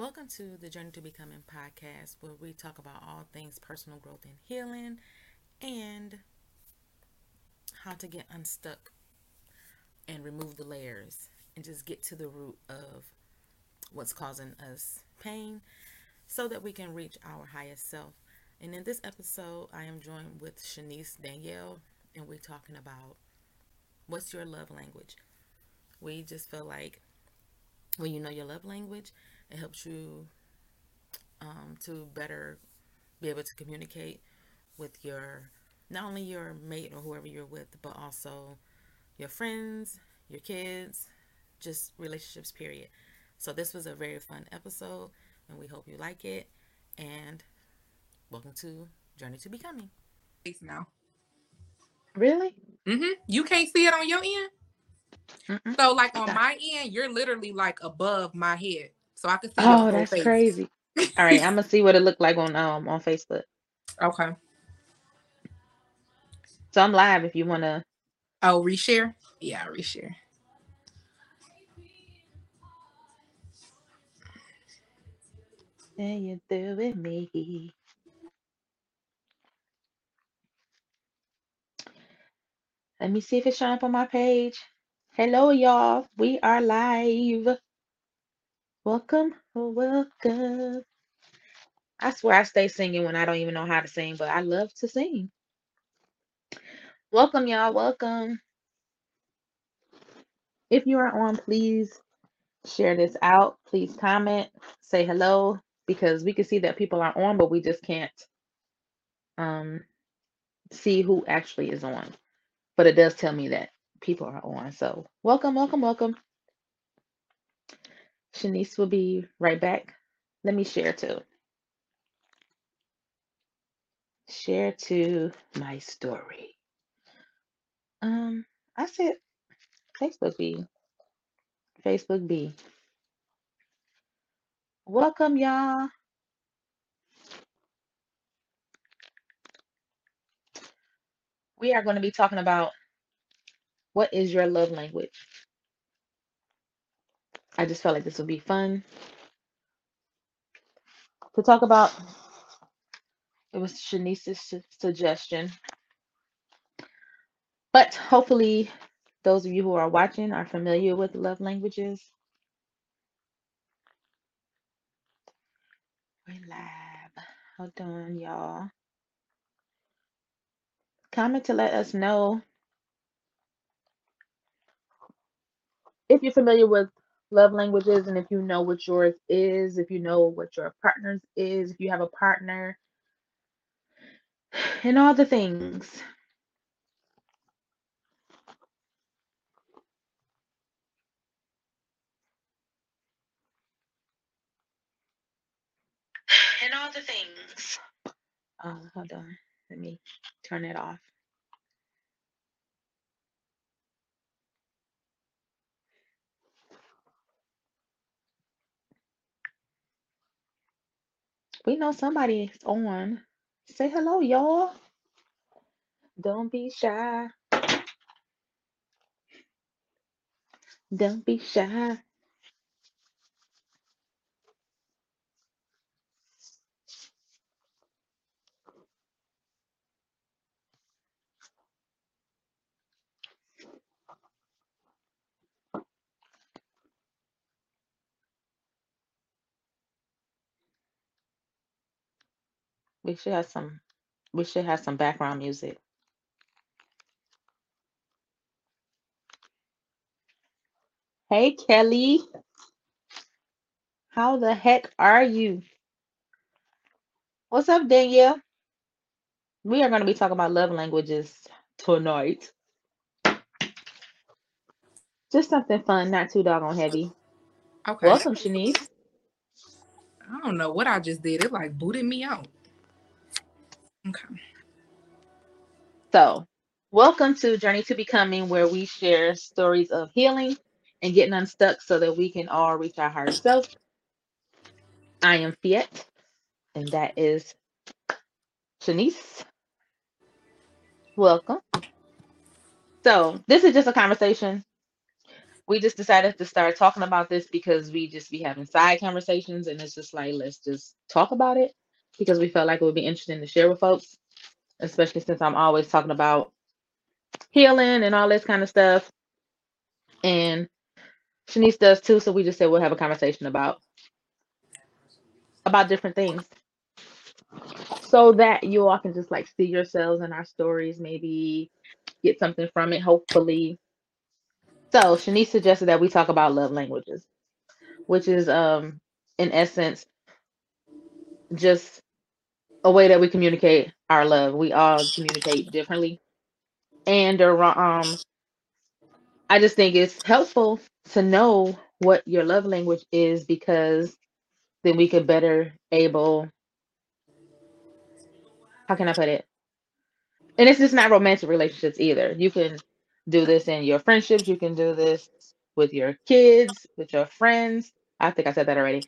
Welcome to the Journey to Becoming podcast, where we talk about all things personal growth and healing and how to get unstuck and remove the layers and just get to the root of what's causing us pain so that we can reach our highest self. And in this episode, I am joined with Shanice Danielle, and we're talking about what's your love language. We just feel like when you know your love language, it helps you um, to better be able to communicate with your not only your mate or whoever you're with, but also your friends, your kids, just relationships, period. So, this was a very fun episode, and we hope you like it. And welcome to Journey to Becoming. Now, really? Mm-hmm. You can't see it on your end. Mm-mm. So, like on my end, you're literally like above my head, so I can see. Oh, that's face. crazy. All right, I'm gonna see what it looked like on um on Facebook. Okay. So I'm live if you wanna. Oh, reshare. Yeah, reshare. And you do with me. Let me see if it's showing up on my page. Hello, y'all. We are live. Welcome, welcome. I swear I stay singing when I don't even know how to sing, but I love to sing. Welcome, y'all. Welcome. If you are on, please share this out. Please comment, say hello, because we can see that people are on, but we just can't um see who actually is on. But it does tell me that people are on. So welcome, welcome, welcome. Shanice will be right back. Let me share too. Share to my story. Um, I said Facebook B. Facebook B. Welcome, y'all. We are going to be talking about what is your love language? I just felt like this would be fun to talk about. It was Shanice's su- suggestion. But hopefully, those of you who are watching are familiar with love languages. We're live. Hold on, y'all. Comment to let us know if you're familiar with love languages and if you know what yours is, if you know what your partner's is, if you have a partner, and all the things. And all the things. Uh, hold on. Let me turn it off. We know somebody's on. Say hello, y'all. Don't be shy. Don't be shy. We should have some we should have some background music. Hey Kelly. How the heck are you? What's up, Danielle? We are going to be talking about love languages tonight. Just something fun, not too doggone heavy. Okay. Welcome, Shanice. I don't know what I just did. It like booted me out. Okay. So, welcome to Journey to Becoming, where we share stories of healing and getting unstuck so that we can all reach our higher self. I am Fiat, and that is Shanice. Welcome. So, this is just a conversation we just decided to start talking about this because we just be having side conversations and it's just like let's just talk about it because we felt like it would be interesting to share with folks, especially since I'm always talking about healing and all this kind of stuff. And Shanice does too, so we just said we'll have a conversation about about different things. So that you all can just like see yourselves in our stories, maybe get something from it, hopefully so Shanice suggested that we talk about love languages, which is um in essence just a way that we communicate our love. We all communicate differently. And um I just think it's helpful to know what your love language is because then we could better able how can I put it? And it's just not romantic relationships either. You can do this in your friendships. You can do this with your kids, with your friends. I think I said that already.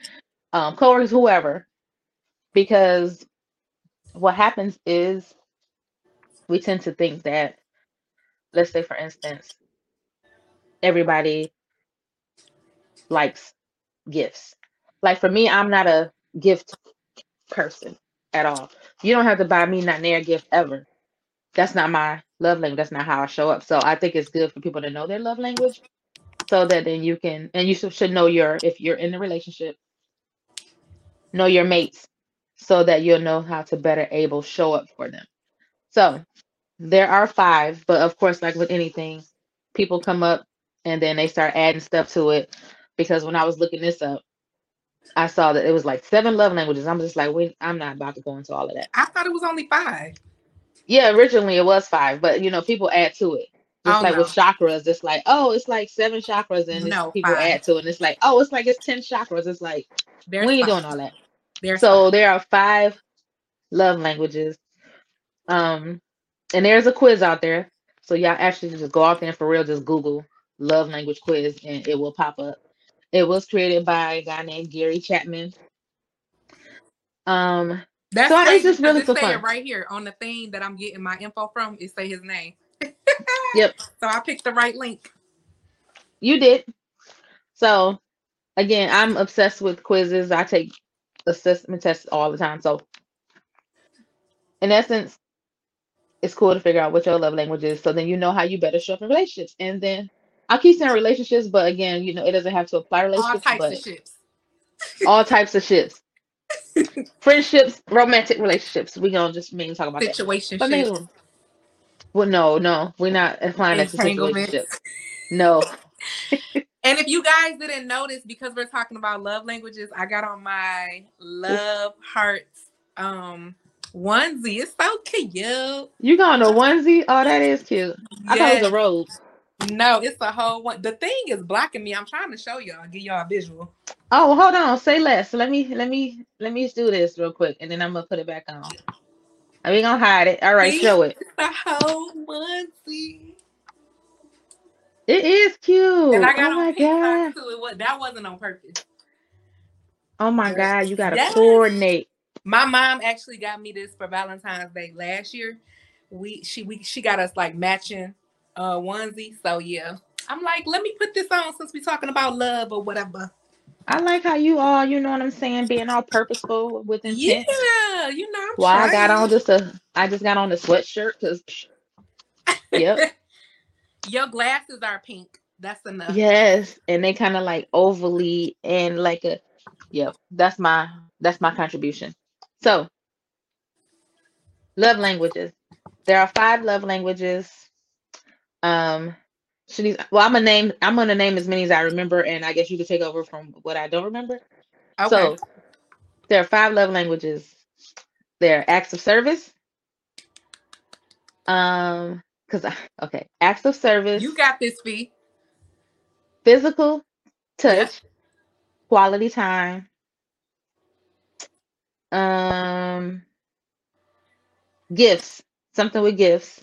Um, coworkers, whoever. Because what happens is we tend to think that, let's say, for instance, everybody likes gifts. Like for me, I'm not a gift person at all. You don't have to buy me not near a gift ever. That's not my love language. That's not how I show up. So I think it's good for people to know their love language so that then you can, and you should know your, if you're in a relationship, know your mates so that you'll know how to better able show up for them. So there are five, but of course, like with anything, people come up and then they start adding stuff to it. Because when I was looking this up, I saw that it was like seven love languages. I'm just like, wait, I'm not about to go into all of that. I thought it was only five. Yeah, originally it was five, but you know, people add to it. Just oh, like no. with chakras, it's like, oh, it's like seven chakras, and no, people five. add to it. And it's like, oh, it's like it's ten chakras. It's like There's we ain't doing all that. There's so five. there are five love languages. Um, and there's a quiz out there. So y'all actually just go out there and for real, just Google love language quiz and it will pop up. It was created by a guy named Gary Chapman. Um, that's so it's just really for fun. right here on the thing that I'm getting my info from. It say his name. yep. So I picked the right link. You did. So again, I'm obsessed with quizzes. I take assessment tests all the time. So in essence, it's cool to figure out what your love language is. So then you know how you better show up in relationships. And then I keep saying relationships, but again, you know, it doesn't have to apply relationships. All types of ships. all types of ships. friendships, romantic relationships. We gonna just mean talk about situation. That. well, no, no, we're not applying that to situationships. No. and if you guys didn't notice, because we're talking about love languages, I got on my love hearts um onesie. It's so cute. You got on a onesie? Oh, that is cute. I yes. thought it was a robe. No, it's a whole one. The thing is blocking me. I'm trying to show y'all, give y'all a visual. Oh, hold on. Say less. Let me let me let me do this real quick, and then I'm gonna put it back on. Are we gonna hide it? All right, See? show it. The whole onesie. It is cute. And I got oh my god. Too. It was, that wasn't on purpose. Oh my god, you gotta yes. coordinate. My mom actually got me this for Valentine's Day last year. We she we she got us like matching uh onesie. So yeah, I'm like, let me put this on since we're talking about love or whatever. I like how you are, you know what I'm saying, being all purposeful with intent. Yeah, you know. I'm well, trying. I got on just a, I just got on a sweatshirt because, yep. Your glasses are pink. That's enough. Yes, and they kind of like overly and like a, yep. That's my that's my contribution. So, love languages. There are five love languages. Um, Shanice, well, I'm gonna name. I'm gonna name as many as I remember, and I guess you can take over from what I don't remember. Okay. So there are five love languages. There are acts of service. Um, because okay, acts of service. You got this, fee. Physical touch, quality time. Um, gifts, something with gifts,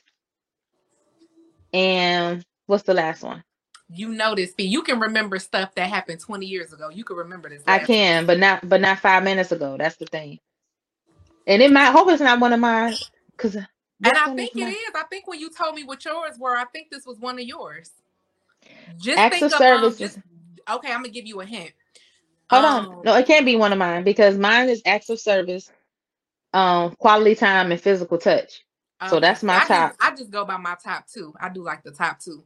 and What's the last one? You know this, You can remember stuff that happened 20 years ago. You can remember this. I can, but not but not five minutes ago. That's the thing. And it might hope it's not one of mine because and I think it is. I think when you told me what yours were, I think this was one of yours. Just Acts think of um, service okay. I'm gonna give you a hint. Hold Um, on. No, it can't be one of mine because mine is acts of service, um, quality time, and physical touch. So that's my I just- top. I just go by my top two. I do like the top two.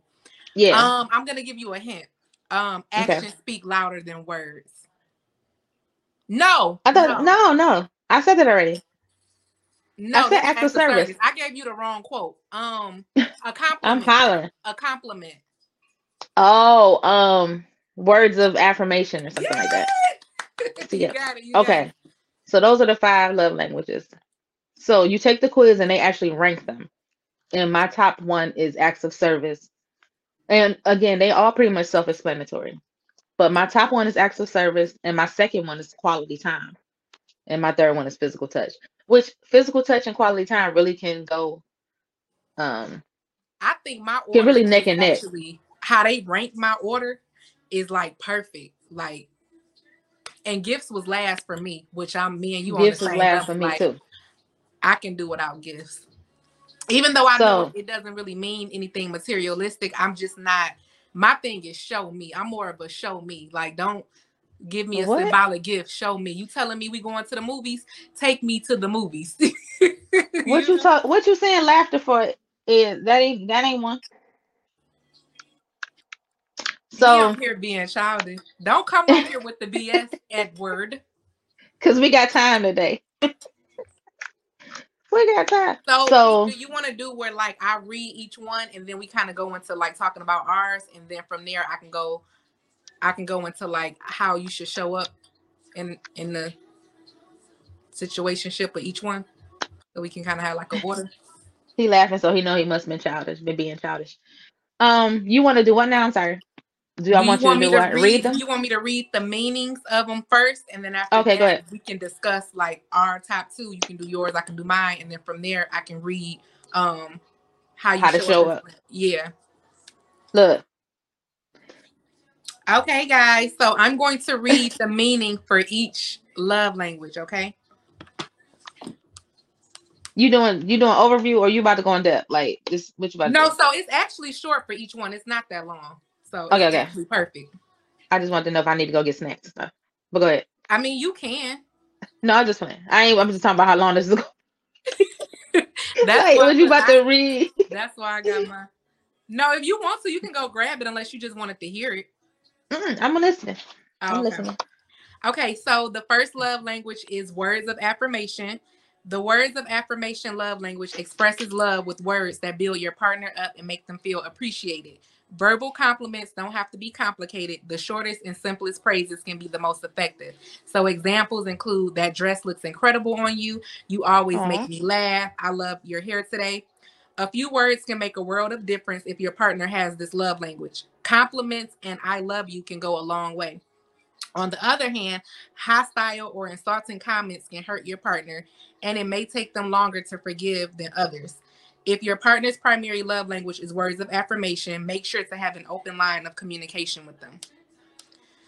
Yeah. Um, I'm gonna give you a hint. Um, Okay. actions speak louder than words. No, I thought no, no. I said that already. No. I said of service. I gave you the wrong quote. Um, a I'm compliment. hollering. a compliment. Oh, um, words of affirmation or something like that. you Yeah. it. Okay. So those are the five love languages. So you take the quiz and they actually rank them. And my top one is acts of service. And again, they all pretty much self-explanatory. But my top one is acts of service, and my second one is quality time. And my third one is physical touch. Which physical touch and quality time really can go um I think my order really neck and neck. Actually, how they rank my order is like perfect. Like, and gifts was last for me, which I'm me and you gifts on the same last level. for me like, too. I can do without gifts. Even though I know So- it doesn't really mean anything materialistic, I'm just not. My thing is show me. I'm more of a show me. Like, don't give me a What? symbolic gift. Show me. You telling me we going to the movies? Take me to the movies. What you talk what you saying laughter for is that ain't that ain't one. So up here being childish. Don't come up here with the BS, Edward. because we got time today. we got time. So, So- do you want to do where like I read each one and then we kind of go into like talking about ours and then from there I can go I can go into like how you should show up in in the situationship with each one. So we can kind of have like a order. He laughing, so he know he must have been childish, been being childish. Um, you want to do what now? I'm sorry. Do I want you to me do what? Read, them? You want me to read the meanings of them first, and then after Okay, that, go ahead. we can discuss like our top two. You can do yours, I can do mine, and then from there, I can read um how you How to show up. Yeah. Look, Okay, guys. So I'm going to read the meaning for each love language. Okay. you doing you doing overview or you about to go in depth? Like this, what you about to No, so it's actually short for each one. It's not that long. So Okay, it's okay. perfect. I just want to know if I need to go get snacks and stuff. But go ahead. I mean, you can. No, I'm just playing. I ain't. I'm just talking about how long this is going. That's Like, what you I- about to read? That's why I got my. No, if you want to, you can go grab it unless you just wanted to hear it. Mm, I'm listening. I'm Oh, okay. listening. Okay, so the first love language is words of affirmation. The words of affirmation love language expresses love with words that build your partner up and make them feel appreciated. Verbal compliments don't have to be complicated. The shortest and simplest praises can be the most effective. So examples include that dress looks incredible on you. You always Aw. make me laugh. I love your hair today. A few words can make a world of difference if your partner has this love language. Compliments and I love you can go a long way. On the other hand, hostile or insulting comments can hurt your partner, and it may take them longer to forgive than others. If your partner's primary love language is words of affirmation, make sure to have an open line of communication with them.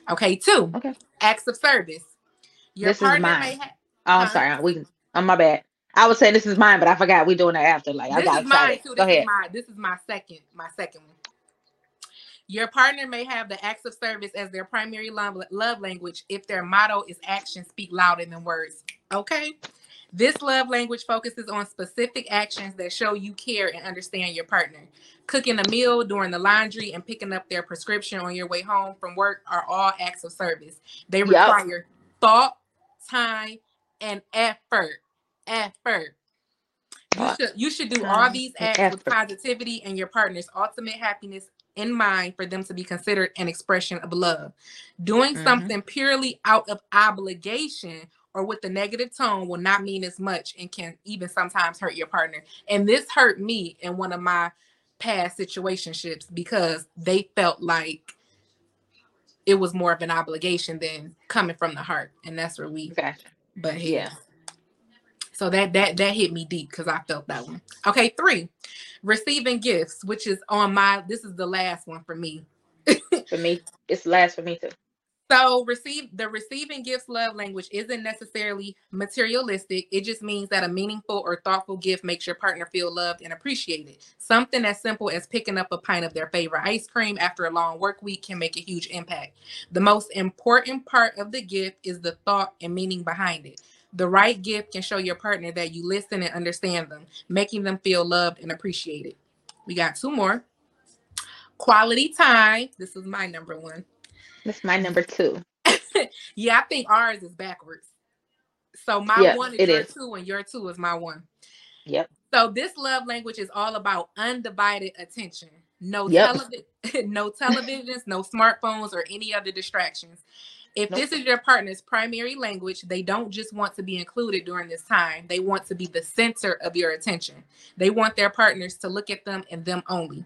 Okay, two, Okay. acts of service. Your This is partner mine. may have Oh, I'm sorry. We. I'm oh, my bad. I was saying this is mine, but I forgot we're doing that after. Like I got is mine excited. too. Go This is ahead. my this is my second my second one. Your partner may have the acts of service as their primary love, language if their motto is actions speak louder than words. Okay. This love language focuses on specific actions that show you care and understand your partner. Cooking a meal, doing the laundry, and picking up their prescription on your way home from work are all acts of service. They require thought, time, and effort. Effort. You should, you should do all these acts with positivity and your partner's ultimate happiness in mind for them to be considered an expression of love. Doing Mhm. something purely out of obligation or with a negative tone will not mean as much and can even sometimes hurt your partner. And this hurt me in one of my past situationships because they felt like it was more of an obligation than coming from the heart. And that's where we Gotcha. but Yeah. So that that that hit me deep because I felt that one. Okay, three, receiving gifts, which is on my. This is the last one for me. For me, it's last for me too. So receive the receiving gifts love language isn't necessarily materialistic. It just means that a meaningful or thoughtful gift makes your partner feel loved and appreciated. Something as simple as picking up a pint of their favorite ice cream after a long work week can make a huge impact. The most important part of the gift is the thought and meaning behind it. The right gift can show your partner that you listen and understand them, making them feel loved and appreciated. We got two more. Quality time. This is my number one. That's my number two. yeah, I think ours is backwards. So my one is your is. two, and your two is my one. Yep. So this love language is all about undivided attention. No Yep. television, no televisions, no smartphones, or any other distractions. If Nope. this is your partner's primary language, they don't just want to be included during this time. They want to be the center of your attention. They want their partners to look at them and them only.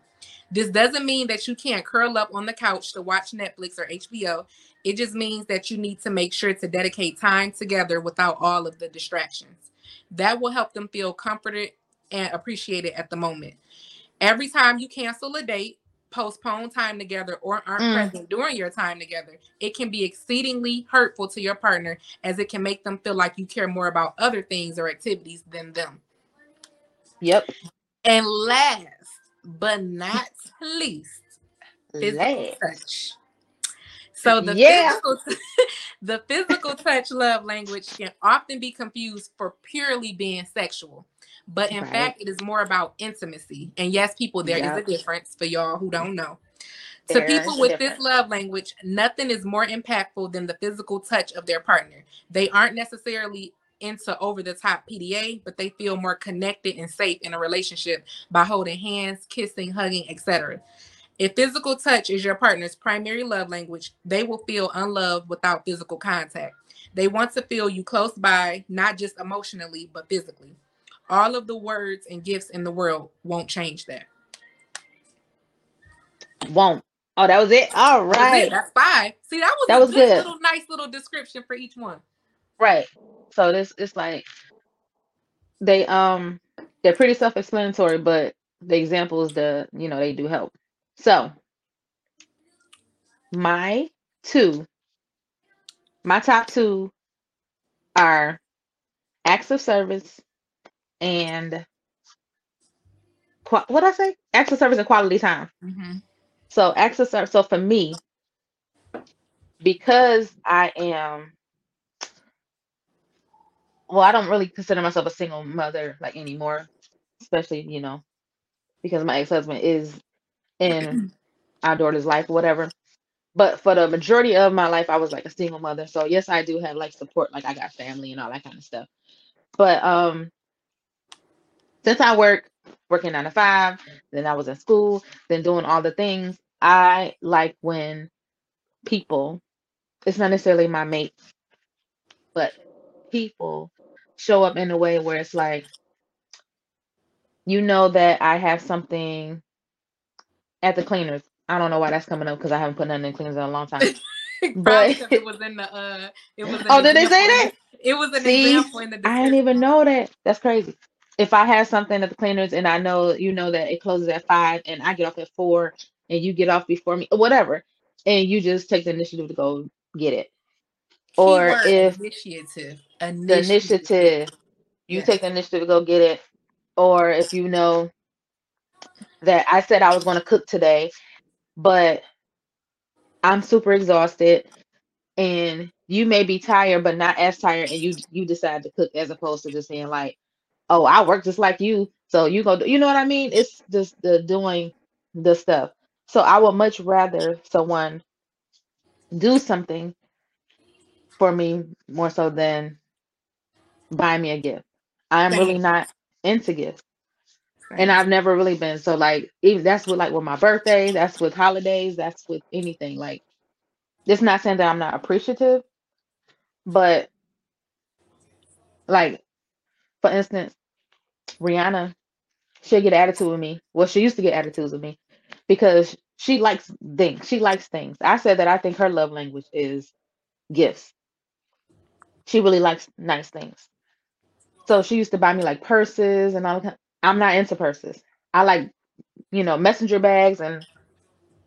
This doesn't mean that you can't curl up on the couch to watch Netflix or HBO. It just means that you need to make sure to dedicate time together without all of the distractions. That will help them feel comforted and appreciated at the moment. Every time you cancel a date, postpone time together, or aren't Mm. present during your time together, it can be exceedingly hurtful to your partner as it can make them feel like you care more about other things or activities than them. Yep. And last but not least, physical touch. So the Yeah. physical the physical touch love language can often be confused for purely being sexual. But in Right. fact, it is more about intimacy. And yes, people, there is Yeah. a difference for y'all who don't know. To people is with this love language, nothing is more impactful than the physical touch of their partner. They aren't necessarily into over the top PDA, but they feel more connected and safe in a relationship by holding hands, kissing, hugging, etc. If physical touch is your partner's primary love language, they will feel unloved without physical contact. They want to feel you close by, not just emotionally, but physically. All of the words and gifts in the world won't change that. Won't. Oh, that was it. All right. That it. That's five. See, that was That a was good, good. little nice little description for each one. Right. So this it's like they um they're pretty self-explanatory, but the examples the you know they do help. So my two, my top two are acts of service and what I say? Access service and quality time. So access service. So for me, because I am well, I don't really consider myself a single mother like anymore, especially, you know, because my ex-husband is in our daughter's life or whatever. But for the majority of my life, I was like a single mother. So yes, I do have like support, like I got family and all that kind of stuff. But um since I work working nine to five, then I was in school, then doing all the things, I like when people, it's not necessarily my mates, but people show up in a way where it's like, you know that I have something at the cleaners. I don't know why that's coming up because I haven't put nothing in cleaners in a long time. But- it was in the uh it was Oh, did they say that? It was an See, example in the I didn't even know that. That's crazy. If I have something at the cleaners and I know you know that it closes at five and I get off at four and you get off before me, whatever, and you just take the initiative to go get it. Or Keyword if initiative. the initiative, you Yes. take the initiative to go get it. Or if you know that I said I was going to cook today, but I'm super exhausted and you may be tired but not as tired and you you decide to cook as opposed to just saying like oh i work just like you so you go do-" you know what i mean? It's just the doing the stuff. So i would much rather someone do something for me more so than buy me a gift. I'm really not into gifts. And I've never really been so like even that's with like with my birthday, that's with holidays, that's with anything. Like it's not saying that I'm not appreciative, but like for instance, Rihanna, she'll get attitude with me. Well, she used to get attitudes with me because she likes things. She likes things. I said that I think her love language is gifts. She really likes nice things. So she used to buy me like purses and all that. I'm not into purses. I like, you know, messenger bags and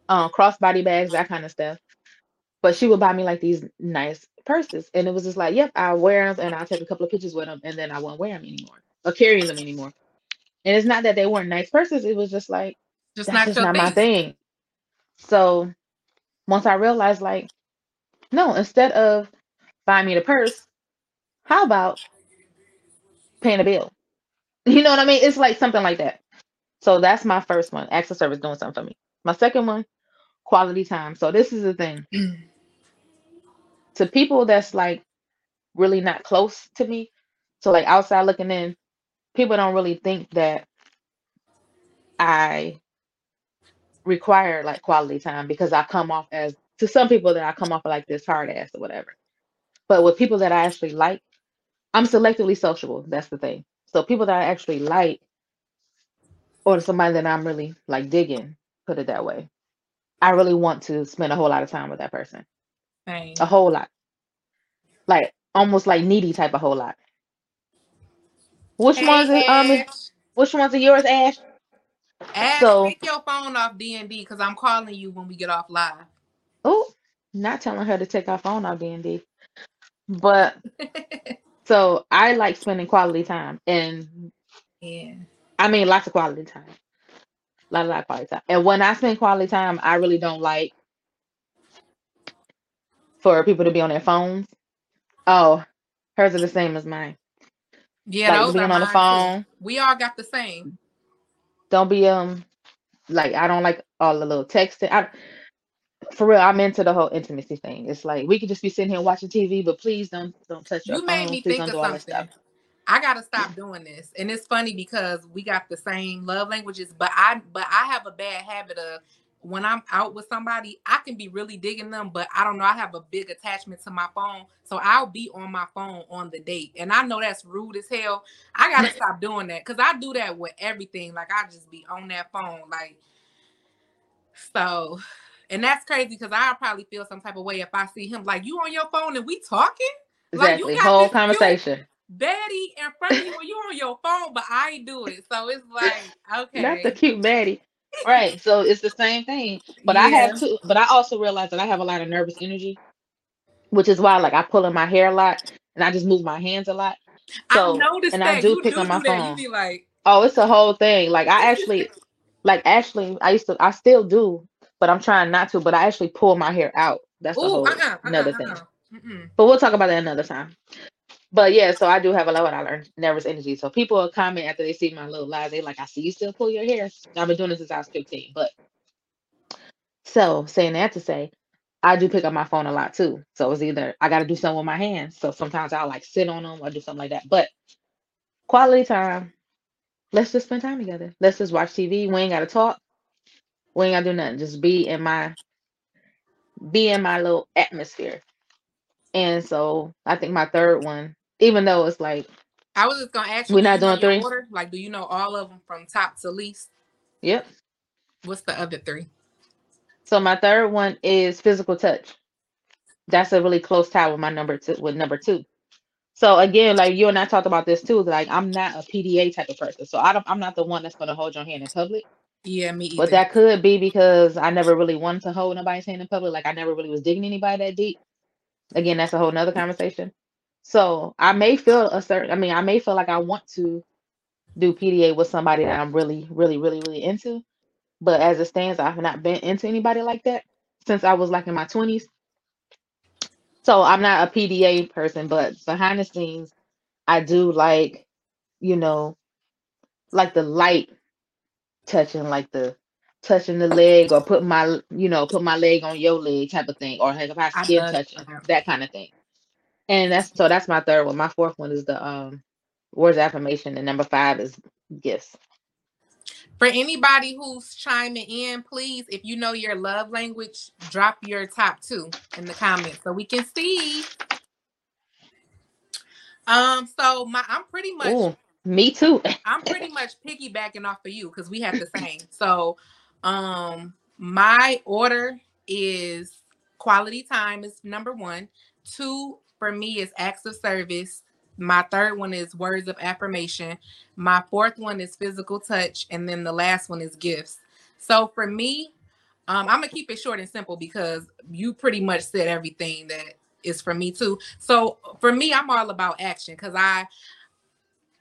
um crossbody bags, that kind of stuff. but she would buy me like these nice purses, and it was just like, yep, I wear them and I'll take a couple of pictures with them, and then I won't wear them anymore or carry them anymore. And it's not that they weren't nice persons. it was just like Just that's not just not my thing. So once I realized, like, no, instead of buying me the purse, how about paying a bill? You know what I mean? It's like something like that. So that's my first one. Access service doing something for me. My second one, quality time. So this is the thing. To people that's like really not close to me, so like outside looking in, people don't really think that I require like quality time because I come off as to some people that I come off like this hard ass or whatever. But with people that I actually like, I'm selectively sociable. That's the thing. So people that I actually like, or somebody that I'm really like digging, put it that way. I really want to spend a whole lot of time with that person. Same. A whole lot. Like almost like needy type of whole lot. Which Hey, ones are um which ones are yours, Ash? Ash, So- take your phone off D and D because I'm calling you when we get off live. Oh, not telling her to take our phone off D and D. But so I like spending quality time and yeah. I mean lots of quality time. A lot, a lot of quality time. And when I spend quality time, I really don't like for people to be on their phones. Oh, hers are the same as mine. Yeah, like those being are on the mine, too. phone. We all got the same. Don't be um like I don't like all the little texting. I for real, I'm into the whole intimacy thing. It's like we could just be sitting here watching TV, but please don't don't touch your You made me Please think of do all that something. I gotta stop doing this, and it's funny because we got the same love languages, but I but I have a bad habit of when I'm out with somebody, I can be really digging them, but I don't know. I have a big attachment to my phone, so I'll be on my phone on the date, and I know that's rude as hell. I gotta stop doing that because I do that with everything. Like I just be on that phone, like so. And that's crazy because I'll probably feel some type of way if I see him like you on your phone and we talking. Like, you Exactly. got Whole this cute- conversation. baddie in front of you when you on your phone, but I do it. So it's like, okay. Not the cute baddie. Right. So it's the same thing. But I have to but I also realize that I have a lot of nervous energy, which is why like I pull in my hair a lot and I just move my hands a lot. So I noticed and that I do you pick do on my that. phone. You be like, Oh, it's a whole thing. Like I actually like actually I used to I still do, but I'm trying not to, but I actually pull my hair out. That's ooh, whole uh-uh, another uh-uh, thing. uh-uh. But we'll talk about that another time. But yeah, so I do have a lot of learn nervous energy. So people will comment after they see my little lies. They like, I see you still pull your hair. I've been doing this since I was 15. But so saying that to say, I do pick up my phone a lot too. So it's either I got to do something with my hands. So sometimes I'll like sit on them or do something like that. But quality time, let's just spend time together. Let's just watch TV. We ain't got to talk. We ain't got to do nothing. Just be in my be in my little atmosphere. And so I think my third one, even though it's like, I was just gonna ask you, We're not doing three? order? Like, do you know all of them from top to least? yep. What's the other three? So my third one is physical touch. That's a really close tie with my number two with number two. So again, like you and I talked about this too. Like I'm not a PDA type of person, so I don't. I'm not the one that's gonna hold your hand in public. Yeah, me either. But that could be because I never really wanted to hold nobody's hand in public. Like I never really was digging anybody that deep. Again, that's a whole nother conversation. So I may feel a certain. I mean, I may feel like I want to do PDA with somebody that I'm really, really, really, really into. But as it stands, I've not been into anybody like that since I was like in my 20s. So I'm not a PDA person, but behind the scenes, I do like, you know, like the light touching, like the touching the leg or put my, you know, put my leg on your leg type of thing, or like if I skin touching, that kind of thing. And that's so that's my third one. My fourth one is the um words of affirmation, and number five is gifts. For anybody who's chiming in, please, if you know your love language, drop your top two in the comments so we can see. Um, so my I'm pretty much Ooh, me too. I'm pretty much piggybacking off of you because we have the same. So, um, my order is quality time is number one. Two for me is acts of service. My third one is words of affirmation. My fourth one is physical touch, and then the last one is gifts. So for me, Um, I'm gonna keep it short and simple because you pretty much said everything that is for me too. So for me, I'm all about action because I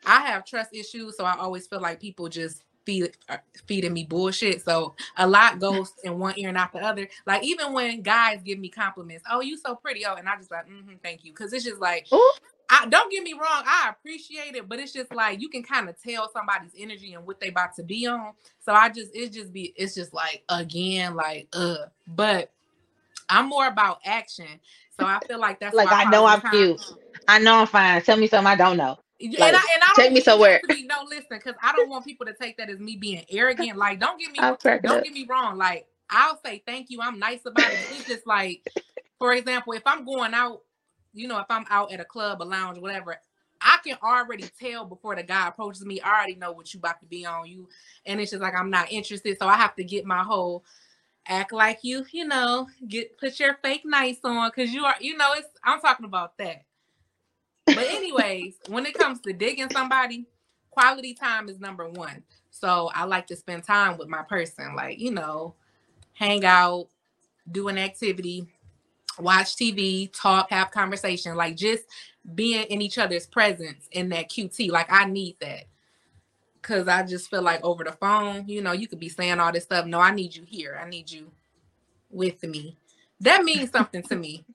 I have trust issues, so I always feel like people just feed uh, feeding me bullshit. So a lot goes in one ear and out the other. Like even when guys give me compliments, oh you so pretty, oh, and I just like, mm-hmm, thank you, because it's just like. Ooh. I, don't get me wrong, I appreciate it, but it's just like you can kind of tell somebody's energy and what they about to be on. So I just it's just be it's just like again, like uh, but I'm more about action. So I feel like that's Like I know I'm cute. I know I'm fine. Tell me something I don't know. And, I, and I don't take me somewhere. To be, no, listen, because I don't want people to take that as me being arrogant. Like, don't get me don't up. get me wrong. Like, I'll say thank you. I'm nice about it. It's just like, for example, if I'm going out, you know, if I'm out at a club, a lounge, whatever, I can already tell before the guy approaches me. I already know what you about to be on you, and it's just like I'm not interested. So I have to get my whole act like you, you know, get put your fake nice on because you are, you know, it's. I'm talking about that. But anyways, when it comes to digging somebody, quality time is number one. So I like to spend time with my person, like you know, hang out, do an activity, watch TV, talk, have conversation, like just being in each other's presence in that QT. Like I need that. Cause I just feel like over the phone, you know, you could be saying all this stuff. No, I need you here. I need you with me. That means something to me.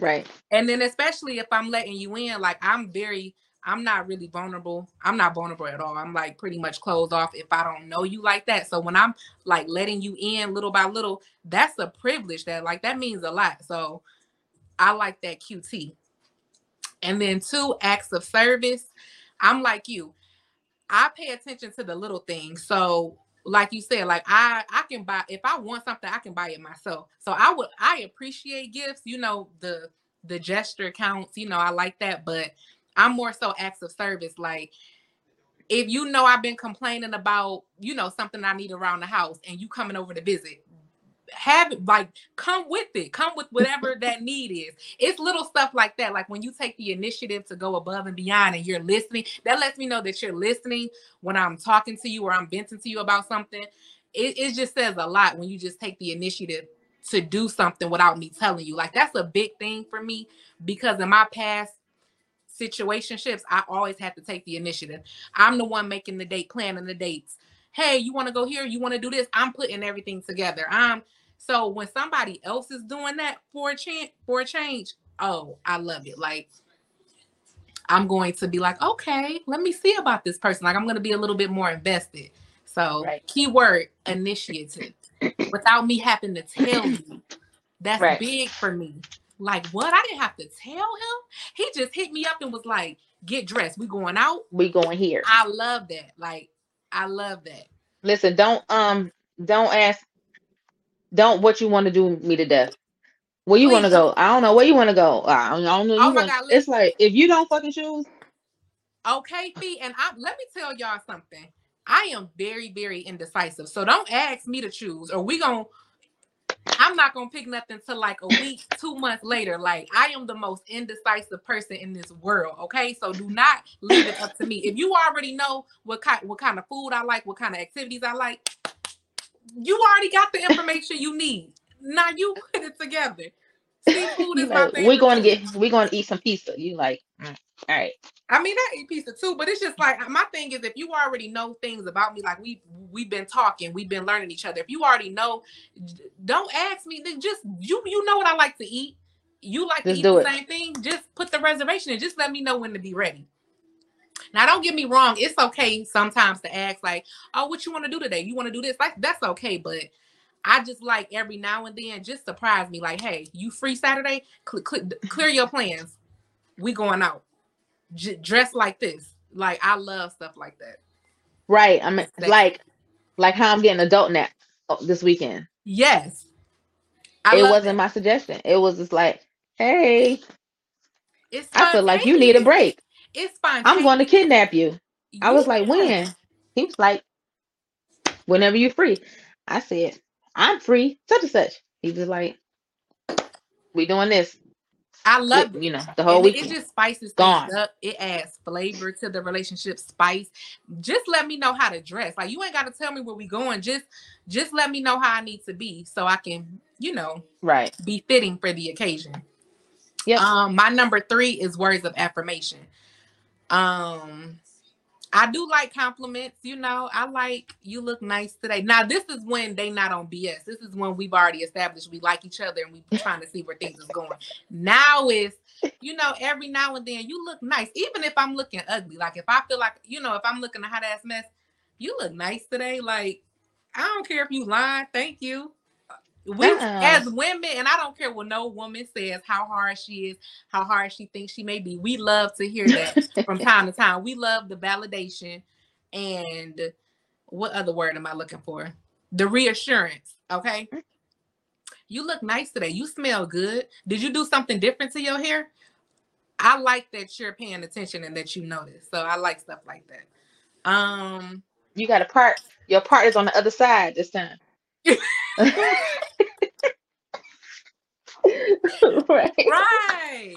Right. And then especially if I'm letting you in, like I'm very, I'm not really vulnerable. I'm not vulnerable at all. I'm like pretty much closed off if I don't know you like that. So when I'm like letting you in little by little, that's a privilege that like that means a lot. So I like that QT. And then two acts of service. I'm like you. I pay attention to the little things. So like you said, like I I can buy if I want something, I can buy it myself. So I would I appreciate gifts, you know, the the gesture counts, you know, I like that, but I'm more so acts of service. Like if you know I've been complaining about, you know, something I need around the house and you coming over to visit, have it like come with it, come with whatever that need is. It's little stuff like that. Like when you take the initiative to go above and beyond and you're listening, that lets me know that you're listening when I'm talking to you or I'm venting to you about something. It, it just says a lot when you just take the initiative to do something without me telling you. Like that's a big thing for me because in my past situationships, I always have to take the initiative. I'm the one making the date, planning the dates. Hey, you want to go here? You want to do this? I'm putting everything together. I'm so when somebody else is doing that for a chance for a change, oh, I love it. Like I'm going to be like, okay, let me see about this person. Like I'm going to be a little bit more invested. So Right. keyword initiative without me having to tell you. That's Right. big for me. Like what? I didn't have to tell him. He just hit me up and was like, "Get dressed. We going out." We going here. I love that. Like I love that. Listen, don't um don't ask don't what you want to do me to death. Where you want to go? I don't know where you want to go. I don't, I don't know. Oh my want, God, it's like if you don't fucking choose, Okay, Fee, and I let me tell y'all something. I am very, very indecisive. So don't ask me to choose, or we gonna. I'm not gonna pick nothing till like a week, two months later. Like I am the most indecisive person in this world. Okay, so do not leave it up to me. If you already know what kind, what kind of food I like, what kind of activities I like, you already got the information you need. Now you put it together. Seafood is my favorite. we're going to get we're going to eat some pizza. You like, mm, all right. I mean, I eat pizza too, but it's just like my thing is if you already know things about me, like we we've been talking, we've been learning each other. If you already know, don't ask me. Just you you know what I like to eat. You like Just to eat the it. same thing. Just put the reservation and just let me know when to be ready. Now, don't get me wrong. It's okay sometimes to ask, like, "Oh, what you want to do today? You want to do this?" Like that's okay, but I just like every now and then just surprise me, like, "Hey, you free Saturday? Cl- cl- clear your plans. We going out." j- dress like this. Like I love stuff like that. Right. I mean, like like how I'm getting adult nap oh, this weekend. Yes. I it wasn't that. my suggestion. It was just like, hey, It's I feel like you need a break. It's fine. I'm going to kidnap you. I was like, when? He was like, whenever you're free. I said, I'm free, such and such. He was like, we doing this. I love you know, the whole And it, just spices things up. It adds flavor to the relationship, spice. Just let me know how to dress. Like you ain't got to tell me where we going. Just, just let me know how I need to be so I can, you know, right. be fitting for the occasion. Yeah. Um, my number three is words of affirmation. Um, I do like compliments, you know. I like you look nice today. Now, this is when they not on BS. This is when we've already established we like each other and we trying to see where things is going. Now is, you know, every now and then you look nice, even if I'm looking ugly. Like if I feel like, you know, if I'm looking a hot ass mess, you look nice today. Like I don't care if you lying. Thank you. We Uh-uh. as women, and I don't care what no woman says, how hard she is, how hard she thinks she may be. We love to hear that from time to time. We love the validation and what other word am I looking for? The reassurance. Okay. You look nice today. You smell good. Did you do something different to your hair? I like that you're paying attention and that you notice. So I like stuff like that. Um you got a part. Your part is on the other side this time. right. right.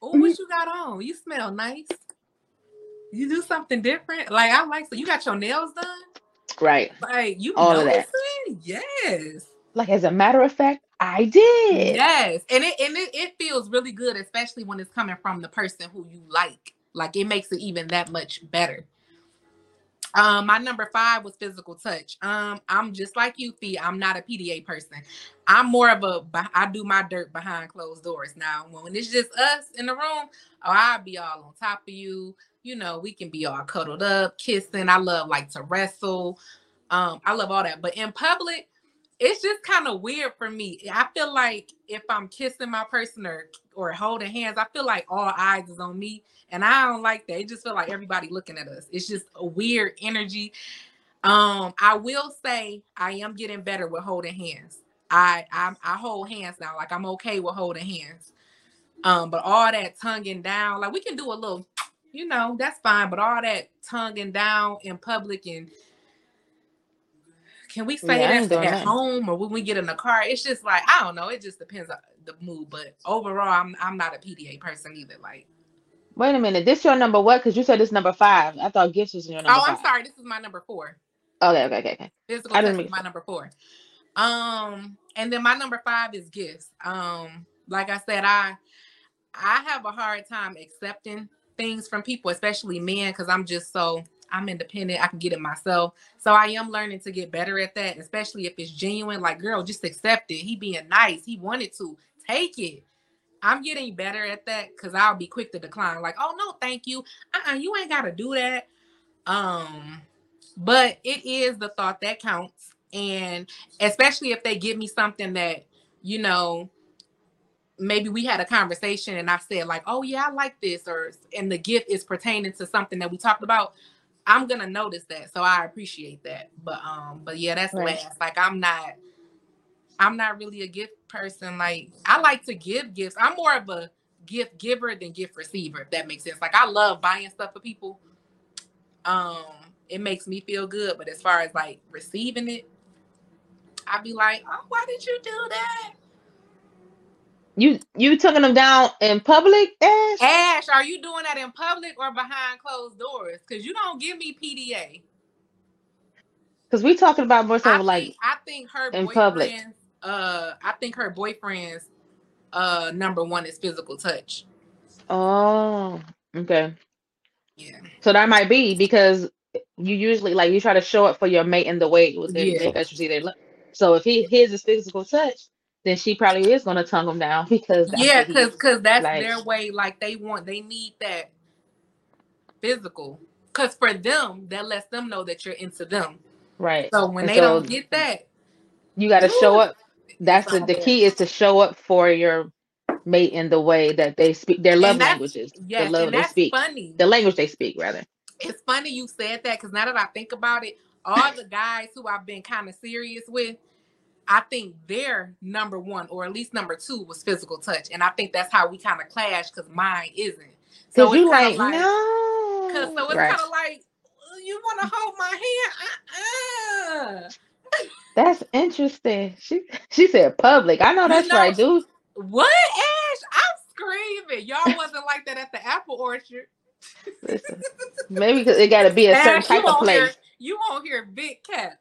Oh, what you got on? You smell nice. You do something different. Like I like so you got your nails done. Right. Like you All of noticing? that. Yes. Like as a matter of fact, I did. Yes. And it and it, it feels really good, especially when it's coming from the person who you like. Like it makes it even that much better. Um, my number five was physical touch. Um, I'm just like you, Fee. I'm not a PDA person. I'm more of a I do my dirt behind closed doors. Now, when it's just us in the room, oh, I'll be all on top of you. You know, we can be all cuddled up, kissing. I love like to wrestle. Um, I love all that. But in public, it's just kind of weird for me. I feel like if I'm kissing my person or or holding hands, I feel like all eyes is on me, and I don't like that. It just feel like everybody looking at us. It's just a weird energy. Um, I will say I am getting better with holding hands. I I, I hold hands now. Like I'm okay with holding hands. Um, but all that tonguing down, like we can do a little, you know, that's fine. But all that tonguing down in public and can we say Yeah, I that at home or when we get in the car? It's just like I don't know. It just depends on the mood. But overall, I'm I'm not a PDA person either. Like, Wait a minute. This your number what? Because you said this number five. I thought gifts was your number oh, I'm sorry. This is my number four. Okay, okay, okay, okay. Physical I didn't is my number four. Um, and then my number five is gifts. Um, like I said, I I have a hard time accepting things from people, especially men, because I'm just so I'm independent. I can get it myself. So I am learning to get better at that, especially if it's genuine. Like, girl, just accept it. He being nice. He wanted to take it. I'm getting better at that because I'll be quick to decline. Like, oh no, thank you. Uh-uh, you ain't gotta do that. Um, but it is the thought that counts. And especially if they give me something that, you know, maybe we had a conversation and I said, like, oh yeah, I like this, or and the gift is pertaining to something that we talked about. I'm gonna notice that. So I appreciate that. But um, but yeah, that's Right. last. Like I'm not I'm not really a gift person. Like I like to give gifts. I'm more of a gift giver than gift receiver, if that makes sense. Like I love buying stuff for people. Um, it makes me feel good, but as far as like receiving it, I'd be like, oh, why did you do that? You you taking them down in public, Ash? Ash, are you doing that in public or behind closed doors? Because you don't give me PDA. Because we talking about more so like think I think her in boyfriend's public. uh I think her boyfriend's uh number one is physical touch. oh okay. Yeah. So that might be because you usually like you try to show up for your mate in the way with their, Yeah. their best receive their love. So if he his is physical touch, then she probably is gonna tongue him down because that's yeah, because because that's like- their way. Like they want, they need that physical. Because for them, that lets them know that you're into them. right. So when And they so don't get that, you got to show up. That's the, the key is to show up for your mate in the way that they speak their love languages, yes, the love and they that's speak, funny. the language they speak rather. it's funny you said that because now that I think about it, all the guys who I've been kind of serious with, I think their number one or at least number two was physical touch, and I think that's how we kind of clash because mine isn't. So you kinda like, no, Cause so it's Right. kind of like "Uh, you want to hold my hand. Uh-uh. That's interesting. She she said public. I know You that's know- right, dude. What, Ash? I'm screaming. Y'all wasn't like that at the apple orchard. Listen, maybe 'cause it got to be a certain Ash, you type of won't hear place. you won't hear big cat.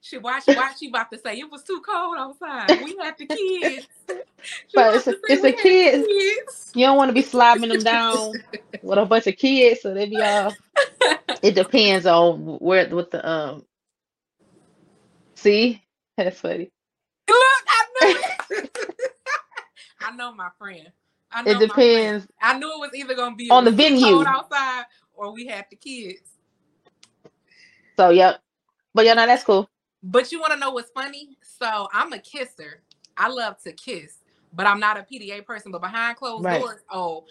She watch watch she about to say it was too cold outside. We had the kids. But it's a- it's the kids. kids. You don't want to be slobbing them down with a bunch of kids, so they be all. It depends on where with the um. See, that's funny. Look, I knew it. I know my friend. I know It depends I knew it was either gonna be on the venue. cold outside or we had the kids. So yep, but yeah, no, that's cool. But you want to know what's funny? So I'm a kisser. I love to kiss, but I'm not a PDA person. But behind closed Right. doors, oh,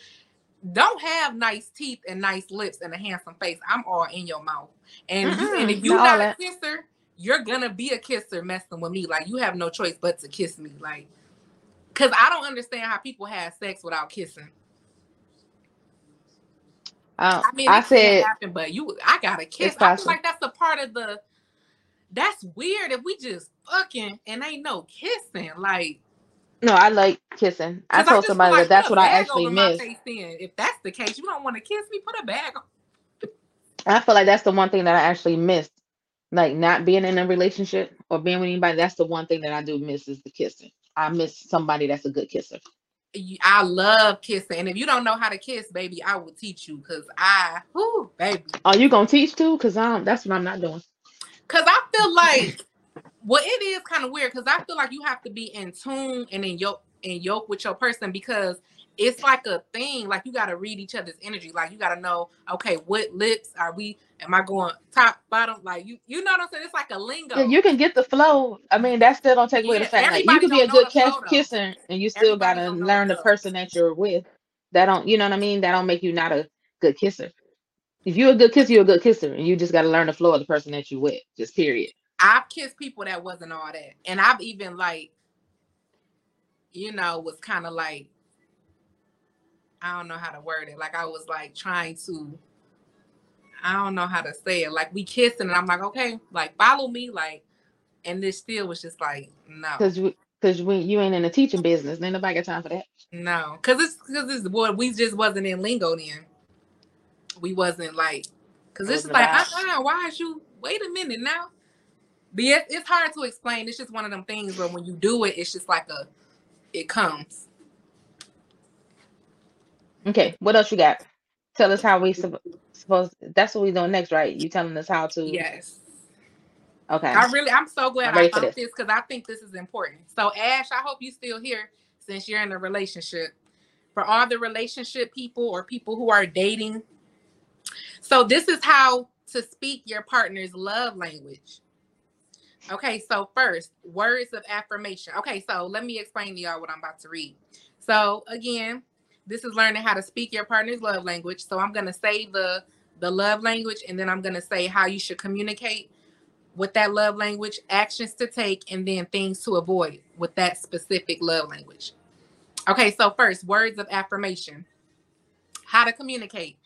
don't have nice teeth and nice lips and a handsome face. I'm all in your mouth. And you, and if you're not not a kisser, you're gonna be a kisser messing with me. Like you have no choice but to kiss me. Like, cause I don't understand how people have sex without kissing. Uh, I mean, I said happen, but you, I gotta kiss. I feel like that's a part of the. That's weird if we just fucking and ain't no kissing. Like, no, I like kissing. I told just somebody like that that's what I actually miss. if that's the case, you don't want to kiss me. Put a bag on. I feel like that's the one thing that I actually missed. Like not being in a relationship or being with anybody, that's the one thing that I do miss is the kissing. I miss somebody that's a good kisser. I love kissing, and if you don't know how to kiss, baby, I will teach you. Cause I, whoo, baby, Are you gonna teach too? Cause um, that's what I'm not doing. Cause I feel like well, it is kind of weird because I feel like you have to be in tune and in yoke in yoke with your person because it's like a thing. Like you gotta read each other's energy. Like you gotta know, okay, what lips are we? Am I going top, bottom? Like you, you know what I'm saying? It's like a lingo. Yeah, you can get the flow. I mean, that still don't take away the fact like you can be a good kiss, kisser and you still Everybody gotta learn the the person that you're with. That don't, you know what I mean? That don't make you not a good kisser. If you're a good kisser, you're a good kisser, and you just gotta learn the flow of the person that you with. Just period. I've kissed people that wasn't all that, and I've even like, you know, was kind of like, I don't know how to word it. Like I was like trying to, I don't know how to say it. Like we kissing, and I'm like, okay, like follow me, like, and this still was just like, no, Cause you, cause we, you ain't in the teaching business. Ain't nobody got time for that. no, because it's because it's what we just wasn't in lingo then. We wasn't like, because this is like, uh-uh, why is you? Wait a minute now. But yeah, it's hard to explain. It's just one of them things where when you do it, it's just like a, it comes. Okay, what else you got? Tell us how we supp- supposed. That's what we doing next, right? You telling us how to? Yes. Okay. I really, I'm so glad I'm I ready found this. this because I think this is important. So, Ash, I hope you still here since you're in a relationship. For all the relationship people or people who are dating, so this is how to speak your partner's love language. Okay, so first, words of affirmation. Okay, so let me explain to y'all what I'm about to read. So again, this is learning how to speak your partner's love language. So I'm gonna say the the love language, and then I'm gonna say how you should communicate with that love language, actions to take, and then things to avoid with that specific love language. Okay, so first, words of affirmation. How to communicate.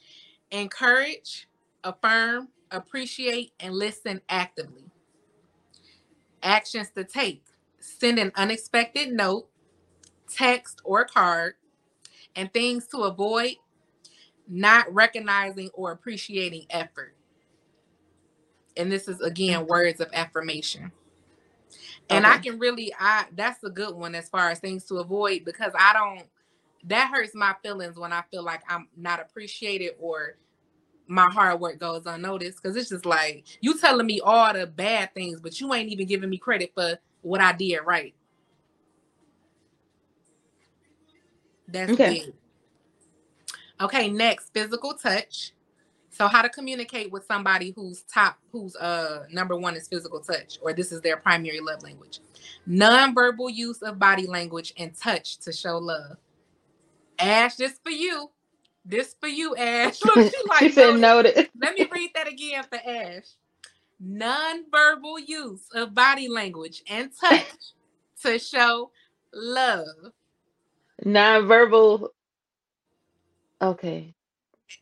Encourage, affirm, appreciate, and listen actively. Actions to take. Send an unexpected note, text, or card, and things to avoid not recognizing or appreciating effort. And this is again mm-hmm. words of affirmation. And I can really I that's a good one as far as things to avoid because I don't that hurts my feelings when I feel like I'm not appreciated or my hard work goes unnoticed because it's just like you telling me all the bad things, but you ain't even giving me credit for what I did right. That's Okay. big. Okay, next, physical touch. So how to communicate with somebody who's top, who's uh number one is physical touch, or this is their primary love language. Non-verbal use of body language and touch to show love. Ash, this for you. This for you, Ash. Look, she like she said noted. noted. Let me read that again for Ash. Non-verbal use of body language and touch to show love. Non-verbal. Okay.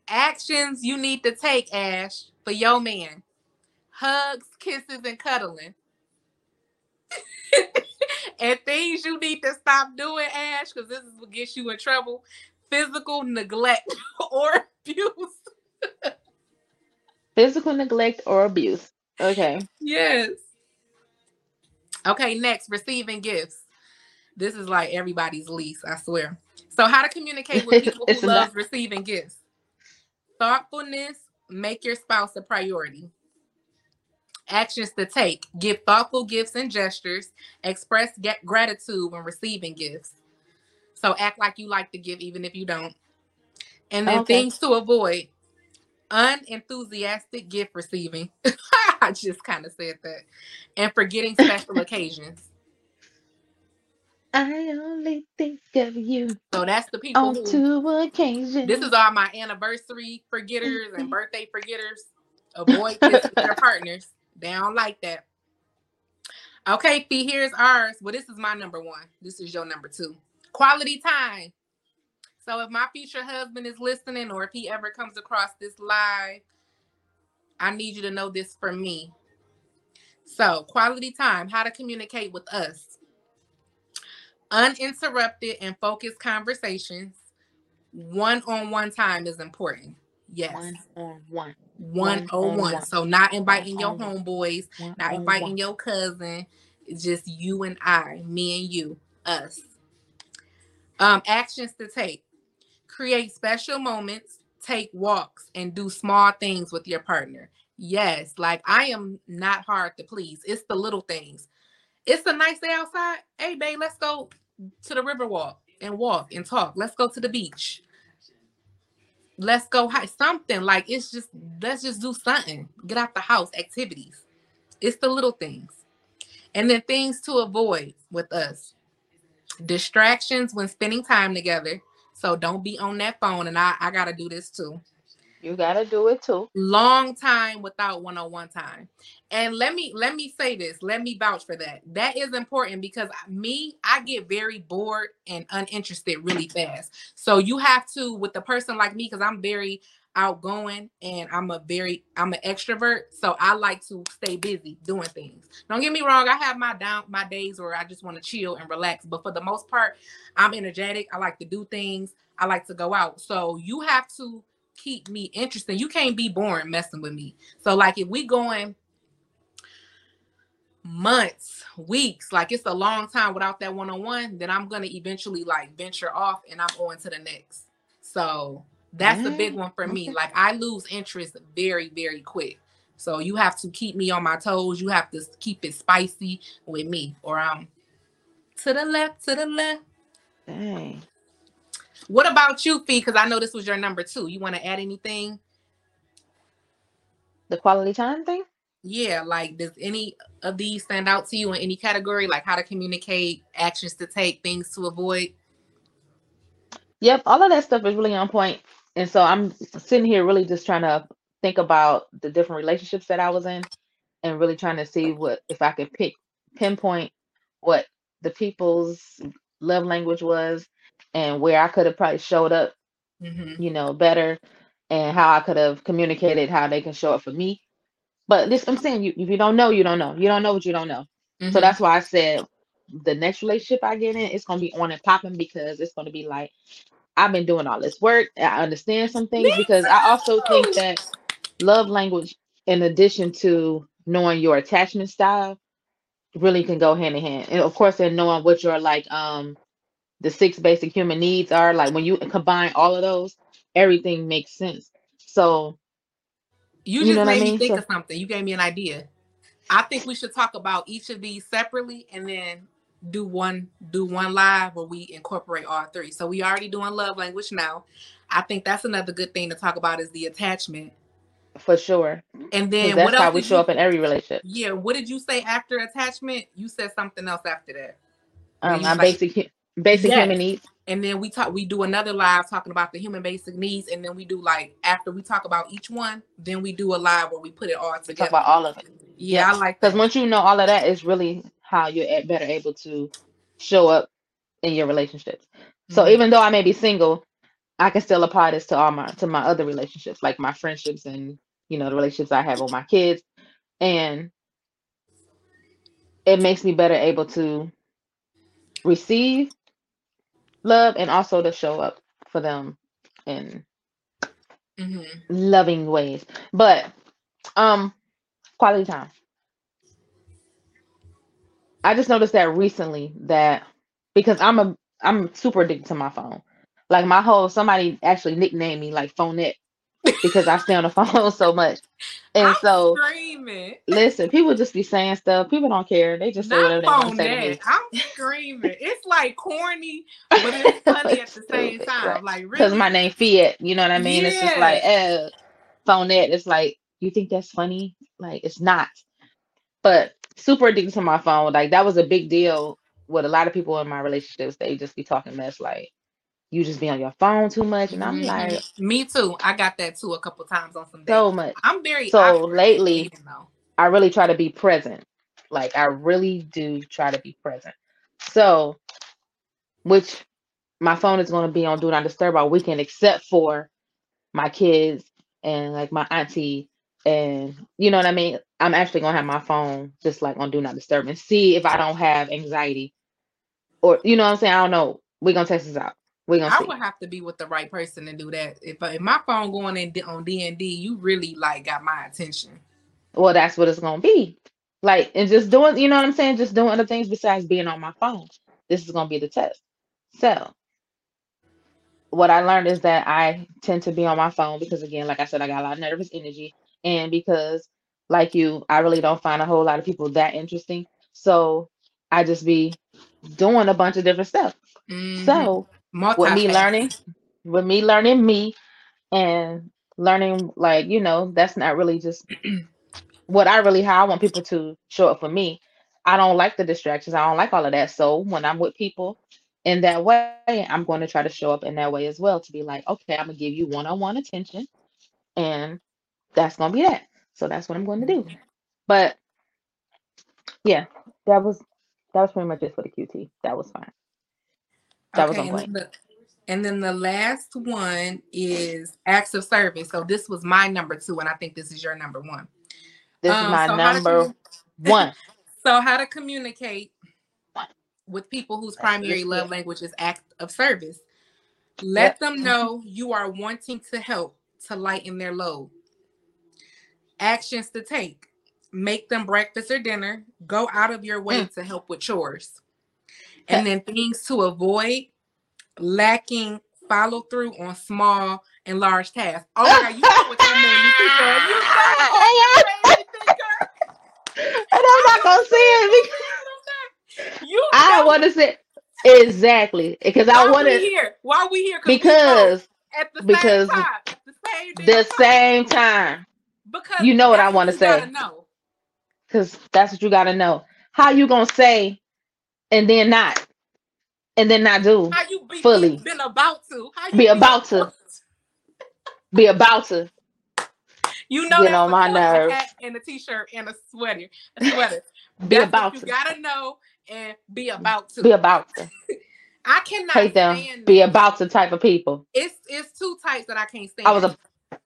Actions you need to take, Ash, for your man. Hugs, kisses, and cuddling. And things you need to stop doing, Ash, because this is what gets you in trouble. Physical neglect or abuse. Physical neglect or abuse. Okay. Yes. Okay, next, receiving gifts. This is like everybody's least, I swear. So, how to communicate with people who not- receiving gifts? Thoughtfulness, make your spouse a priority. Actions to take: give thoughtful gifts and gestures. Express get gratitude when receiving gifts. So act like you like to give, even if you don't. And then Okay. things to avoid: unenthusiastic gift receiving. I just kind of said that, and forgetting special occasions. I only think of you So that's the people on who. two occasions. This is all my anniversary forgetters and mm-hmm. birthday forgetters. Avoid this with your partners. They don't like that. Okay, Fee, here's ours. Well, this is my number one. This is your number two. Quality time. So if my future husband is listening or if he ever comes across this live, I need you to know this for me. So, quality time, how to communicate with us. Uninterrupted and focused conversations. One on one time is important. Yes. one on one. One on on one. one. So, not inviting your one. homeboys, not inviting your cousin. It's just you and I, me and you, us. Um, actions to take. Create special moments, take walks, and do small things with your partner. Yes, like I am not hard to please. It's the little things. It's a nice day outside. Hey, babe, let's go to the river walk and walk and talk. Let's go to the beach. Let's go hike something. Like it's just let's just do something. Get out the house, activities. It's the little things. And then things to avoid with us. Distractions when spending time together. So don't be on that phone. And I, I gotta do this too You gotta do it too. long time without one-on-one time. And let me let me say this let me vouch for that. That is important because me i get very bored and uninterested really fast. So you have to with a person like me because i'm very outgoing and i'm a very i'm an extrovert so i like to stay busy doing things. Don't get me wrong i have my down my days where i just want to chill and relax but for the most part i'm energetic i like to do things i like to go out. So you have to keep me interested. You can't be boring messing with me. So like if we going months, weeks, like it's a long time without that one-on-one, then I'm gonna eventually like venture off and I'm on to the next. So that's the big Mm, one for me. Like I lose interest very, very quick. So you have to keep me on my toes. You have to keep it spicy with me, or I'm to the left, to the left. Dang. What about you, Fee? Because I know this was your number two. You want to add anything? The quality time thing? Yeah, like does any of these stand out to you in any category? Like how to communicate, actions to take, things to avoid? Yep, all of that stuff is really on point. And so I'm sitting here really just trying to think about the different relationships that I was in and really trying to see what if I could pick pinpoint what the people's love language was and where I could have probably showed up, Mm-hmm. you know, better and how I could have communicated how they can show up for me. But this I'm saying you if you don't know, you don't know. You don't know what you don't know. Mm-hmm. So that's why I said the next relationship I get in, it's gonna be on and popping because it's gonna be like I've been doing all this work. I understand some things Me because I also think that love language, in addition to knowing your attachment style, really can go hand in hand. And of course, in knowing what your like um the six basic human needs are, like when you combine all of those, everything makes sense. So you you just know what I made me mean? think So- of something. You gave me an idea. I think we should talk about each of these separately and then do one do one live where we incorporate all three. So we already doing love language now. I think that's another good thing to talk about is the attachment. for sure, and then that's what else how we show you- up in every relationship. Yeah, what did you say after attachment? You said something else after that. Um, you our like- basic basic Yes. human needs. and then we talk we do another live talking about the human basic needs and then we do like after we talk about each one then we do a live where we put it all We talk together about all of it. yeah i like Because once you know all of that, it's really how you're better able to show up in your relationships. So Mhm. even though I may be single, I can still apply this to all my to my other relationships, like my friendships and you know the relationships I have with my kids, and it makes me better able to receive love and also to show up for them in hmm loving ways. But um quality time. I just noticed that recently that because I'm a I'm super addicted to my phone. Like my whole somebody actually nicknamed me like phonette because I stay on the phone so much. And I'm so screaming. listen, people just be saying stuff. People don't care. They just say whatever Not they want to say. I'm screaming. It's like corny, but it's funny at the same time. right. Like really, Because my name Fiat, you know what I mean? It's just like eh, phonette. It's like, you think that's funny? Like it's not. But super addicted to my phone. Like that was a big deal with a lot of people in my relationships. They just be talking mess like you just be on your phone too much. And I'm Mhm. like, me too. I got that too a couple times on some days. so much. I'm very So lately- I really try to be present. Like I really do try to be present. So, which my phone is going to be on do not disturb all weekend, except for my kids and like my auntie, and you know what I mean. I'm actually going to have my phone just like on do not disturb and see if I don't have anxiety, or you know what I'm saying. I don't know. We're gonna test this out. We're gonna I see. would have to be with the right person to do that. If, if my phone going in on D and D, you really like got my attention. Well, that's what it's gonna be. Like, and just doing, you know what I'm saying? Just doing other things besides being on my phone. This is gonna be the test. So, what I learned is that I tend to be on my phone because, again, like I said, I got a lot of nervous energy, and because, like you, I really don't find a whole lot of people that interesting. So, I just be doing a bunch of different stuff. Mhm. So, with me learning, with me learning me, and learning, like you know, that's not really just what I really how I want people to show up for me. I don't like the distractions. I don't like all of that. So when I'm with people in that way, I'm going to try to show up in that way as well to be like, okay, I'm gonna give you one-on-one attention, and that's gonna be that. So that's what I'm going to do. Mm-hmm. But yeah, that was that was pretty much it for the QT. That was fine. That was on and point. then, the, and then the last one is acts of service. So this was my number two, and I think this is your number one. This Um, is my so number one. So how to communicate with people whose That's primary love language is act of service. Let Yep. them know you are wanting to help to lighten their load. Actions to take. Make them breakfast or dinner. Go out of your way to help with chores. And then things to avoid lacking follow through on small and large tasks. Oh my god, you know what that made me think of. You know what that made me think of. and I'm not gonna say it because You I want to say exactly because I why want we to here? Why we here? because at the because same time, the same the time. same time Because you know what I wanna gotta say. Know. because that's what you got to know. How you gonna say and then not and then not do How you be, Fully. been about to? How you Be about to. be about to You know Get that's on my a nerves. hat, and a t-shirt and a sweater. A sweater. be That's about what to you gotta know and be about to. be about to I cannot hate them stand be that. about to type of people. It's it's two types that I can't stand. I was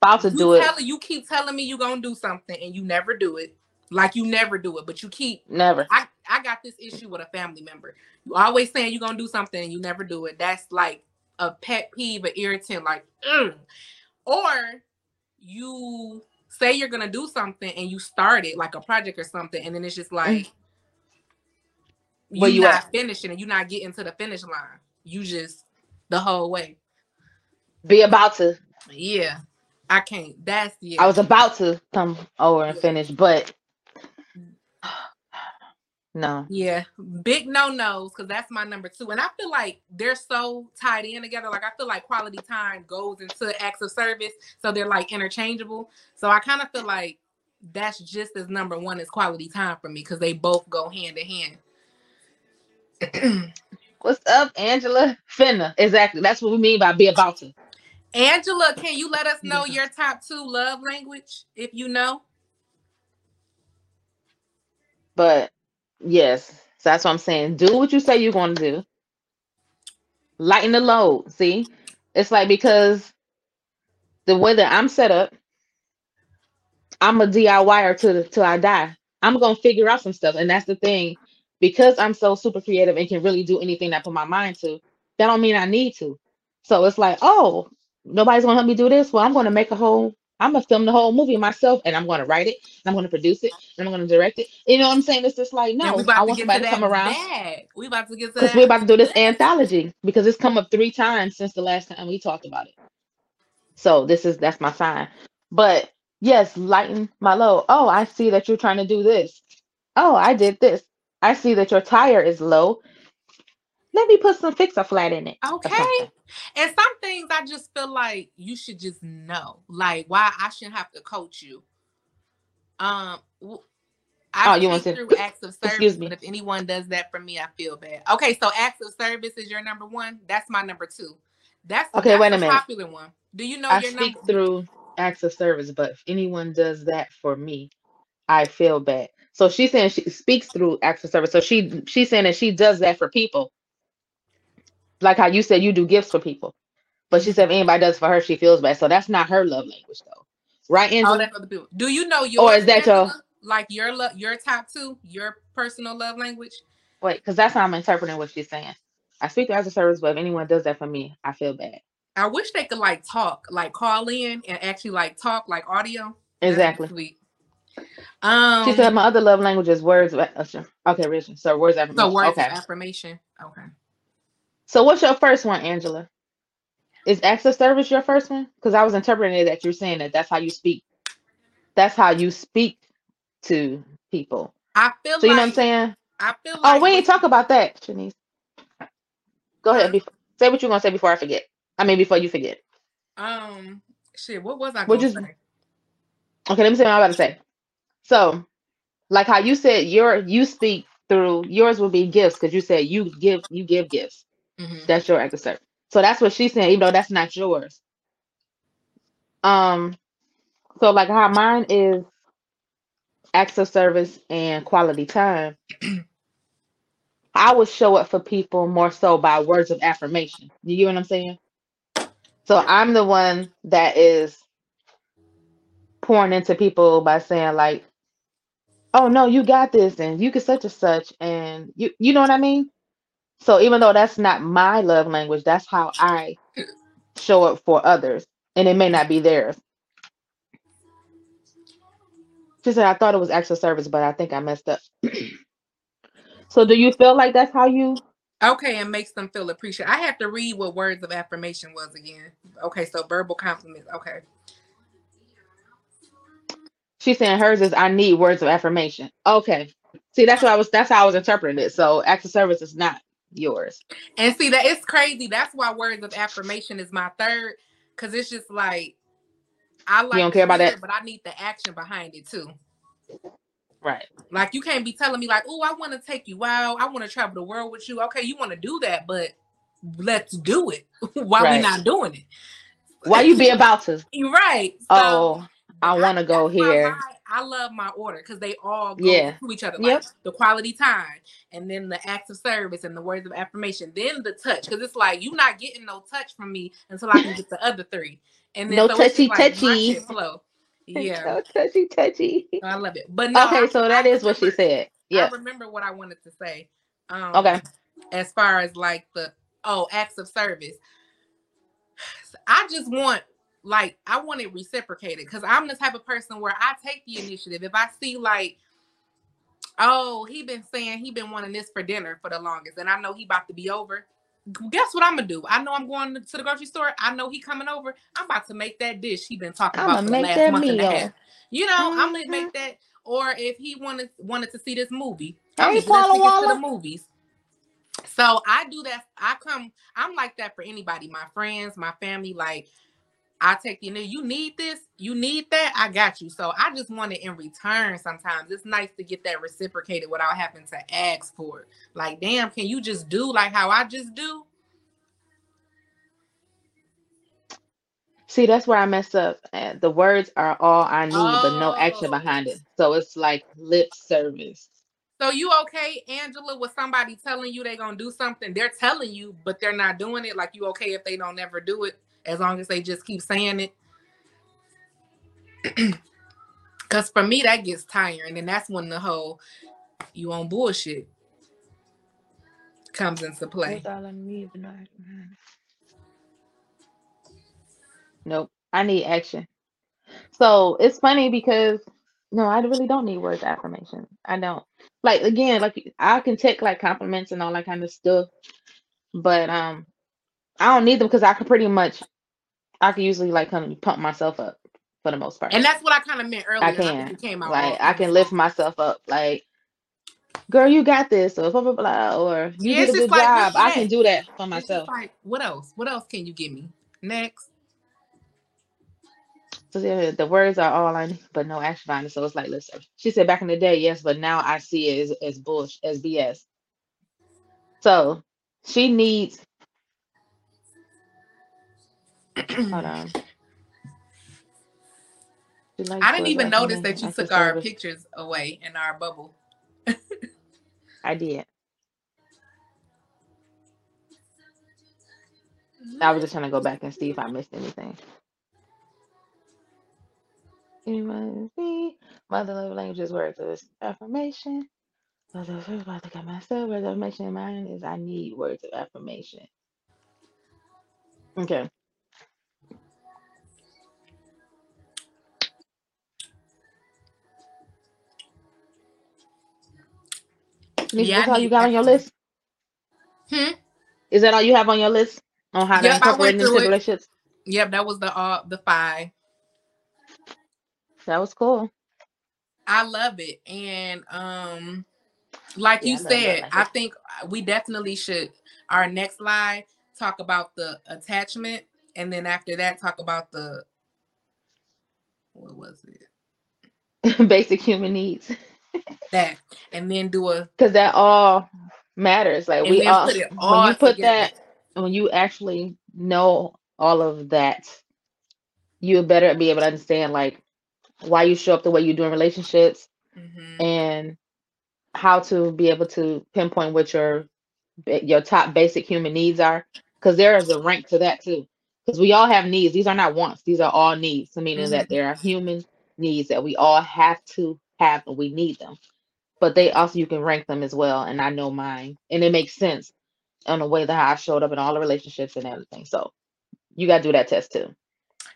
about to you do it tell- You keep telling me you're gonna do something and you never do it. Like you never do it, but you keep. never. I I got this issue with a family member. You always saying you're gonna do something and you never do it. That's like a pet peeve, an irritant. Like, mm. or you say you're gonna do something and you start it like a project or something, and then it's just like Mm. Where you you not at? finishing and you're not getting to the finish line. You just the whole way. Be about to. Yeah, I can't. That's yeah. I was about to come over and finish, but no. Yeah, big no nos because that's my number two. And I feel like they're so tied in together. Like I feel like quality time goes into acts of service, so they're like interchangeable. So I kind of feel like that's just as number one as quality time for me because they both go hand in hand. What's up, Angela? Finna. Exactly. That's what we mean by be about to. Angela, can you let us know your top two love language if you know? But yes, so that's what I'm saying. Do what you say you're going to do. Lighten the load. See, it's like because the way that I'm set up, I'm a DIYer till till I die. I'm gonna figure out some stuff, and that's the thing. because I'm so super creative and can really do anything I put my mind to, that don't mean I need to. So it's like, oh, nobody's gonna help me do this. Well, I'm gonna make a whole, I'm gonna film the whole movie myself and I'm gonna write it and I'm gonna produce it and I'm gonna direct it. You know what I'm saying? It's just like, no, we I want somebody to to come around bag. We about to get because that. we're about to do this anthology because it's come up three times since the last time we talked about it. So this is that's my sign. But yes, lighten my load. Oh, I see that you're trying to do this. Oh, I did this. I see that your tire is low. Let me put some fixer flat in it. Okay. And some things I just feel like you should just know, like why I shouldn't have to coach you. Um, w- Oh, I you wanna speak through acts of service, excuse me. but if anyone does that for me, I feel bad. Okay, so acts of service is your number one. That's my number two. That's Okay, that's wait a minute. popular one. Do you know I your speak number? through acts of service, but if anyone does that for me, I feel bad. So she's saying she speaks through acts of service. So she she's saying that she does that for people. Like how you said you do gifts for people. But she said if anybody does for her, she feels bad. So that's not her love language though. Right, Angela? that's other people. Do you know yours? Or is that your- like your love, your top two, your personal love language? Wait, because that's how I'm interpreting what she's saying. I speak acts of service, but if anyone does that for me, I feel bad. I wish they could like talk, like call in and actually like talk, like audio. Exactly. Sweet. Um, She said my other love language is words of okay, Richard. So words of so affirmation. words okay. of affirmation. Okay. So what's your first one, Angela? Is acts of service your first one? Because I was interpreting it that you're saying that that's how you speak. That's how you speak to people. I feel So you like know what I'm saying? I feel Oh, like we ain't talk about that, Shanice. Go ahead. Before, say what you're gonna say before I forget. I mean, before you forget. um shit. What was I What going to say? Okay, let me say what I'm about to say. So, like how you said your you speak through yours will be gifts because you said you give you give gifts. Mhm. That's your act of service. So that's what she's saying, even though that's not yours. Um, so like how mine is acts of service and quality time. I would show up for people more so by words of affirmation. You get what I'm saying? So I'm the one that is pouring into people by saying like, "Oh no, you got this, and you can such and such," and you you know what I mean. So even though that's not my love language, that's how I show up for others, and it may not be theirs. She said, "I thought it was acts of service, but I think I messed up." so do you feel like that's how you? Okay, and makes them feel appreciated. I have to read what words of affirmation was again. Okay, so verbal compliments. Okay. She's saying hers is I need words of affirmation. Okay. See, that's what I was that's how I was interpreting it. So acts of service is not yours. And see that it's crazy. That's why words of affirmation is my third, because it's just like I like you don't care about that? but I need the action behind it too. Right. Like you can't be telling me like, "Oh, I want to take you out. I want to travel the world with you." Okay, you want to do that, but let's do it. Why we not doing it? Why you be about to? You're right. So, Oh, I want to go here. my- I love my order because they all go Yeah. to each other. Yep. Like the quality time, and then the acts of service, and the words of affirmation, then the touch. Because it's like you're not getting no touch from me until I can get the other three. And then No so touchy, like touchy. flow. Yeah, So touchy touchy. I love it. But no, okay, I- so I that is what she said. Yeah. I remember what I wanted to say. Um, Okay. As far as like the oh acts of service, I just want like I want it reciprocated because I'm the type of person where I take the initiative. If I see like, oh, he been saying he been wanting this for dinner for the longest, and I know he about to be over. Guess what I'm gonna do? I know I'm going to the grocery store. I know he coming over. I'm about to make that dish he been talking about for the make last that month and a meal. half. You know, I'm gonna make mm-hmm. that. Or if he wanted wanted to see this movie, I'm Walla tickets to the movies. So I do that. I come. I'm like that for anybody, my friends, my family. Like I take you. You need this. You need that. I got you. So I just want it in return. Sometimes it's nice to get that reciprocated without having to ask for it. Like, damn, can you just do like how I just do? See, that's where I mess up. Uh, The words are all I need, but no action Oh. behind it. So it's like lip service. So you okay, Angela, with somebody telling you they're gonna do something? They're telling you, but they're not doing it. Like you okay if they don't ever do it, as long as they just keep saying it. Cause for me that gets tiring, and that's when the whole you on bullshit. comes into play. That's all I need, but no. Nope. I need action. So it's funny because no, I really don't need words of affirmation. I don't. Like again, like I can take like compliments and all that kind of stuff, but um, I don't need them because I can pretty much, I can usually like kind of pump myself up for the most part. And that's what I kind of meant earlier. I can. came out Like. I can lift myself up. Like, girl, you got this, or blah blah blah, or you Yeah, did a good like, job. I can do that for myself. like, what else? What else can you give me? Next. So yeah, the words are all I need, but no action behind it. So it's like, listen, she said back in the day, yes, but now I see it as as bullshit, as BS. So she needs. Hold on. She likes I didn't even notice that you of took our pictures away in our bubble. I did. I was just trying to go back and see if I missed anything. Anyone see? Mother love languages, words of affirmation. Mother of about to got myself. Words of affirmation in mine is I need words of affirmation. Okay. Tanisha, Yeah, that's all you got on your list? Hmm? Is that all you have on your list on how to Yep, incorporate into it. relationships? Yep, that was the uh the five. That was cool. I love it. And um like Yeah, you I said, I think we definitely should our next slide talk about the attachment and then after that talk about the what was it? Basic human needs. That and then do a Because that all matters. Like we all put it when you put together. that when you actually know all of that, you'll better be able to understand like why you show up the way you do in relationships Mhm. and how to be able to pinpoint what your your top basic human needs are because there is a rank to that too because we all have needs these are not wants these are all needs so meaning that Mhm. there are human needs that we all have to have and we need them. But they also you can rank them as well and i know mine and it makes sense on the way that I showed up in all the relationships and everything. So you got to do that test too.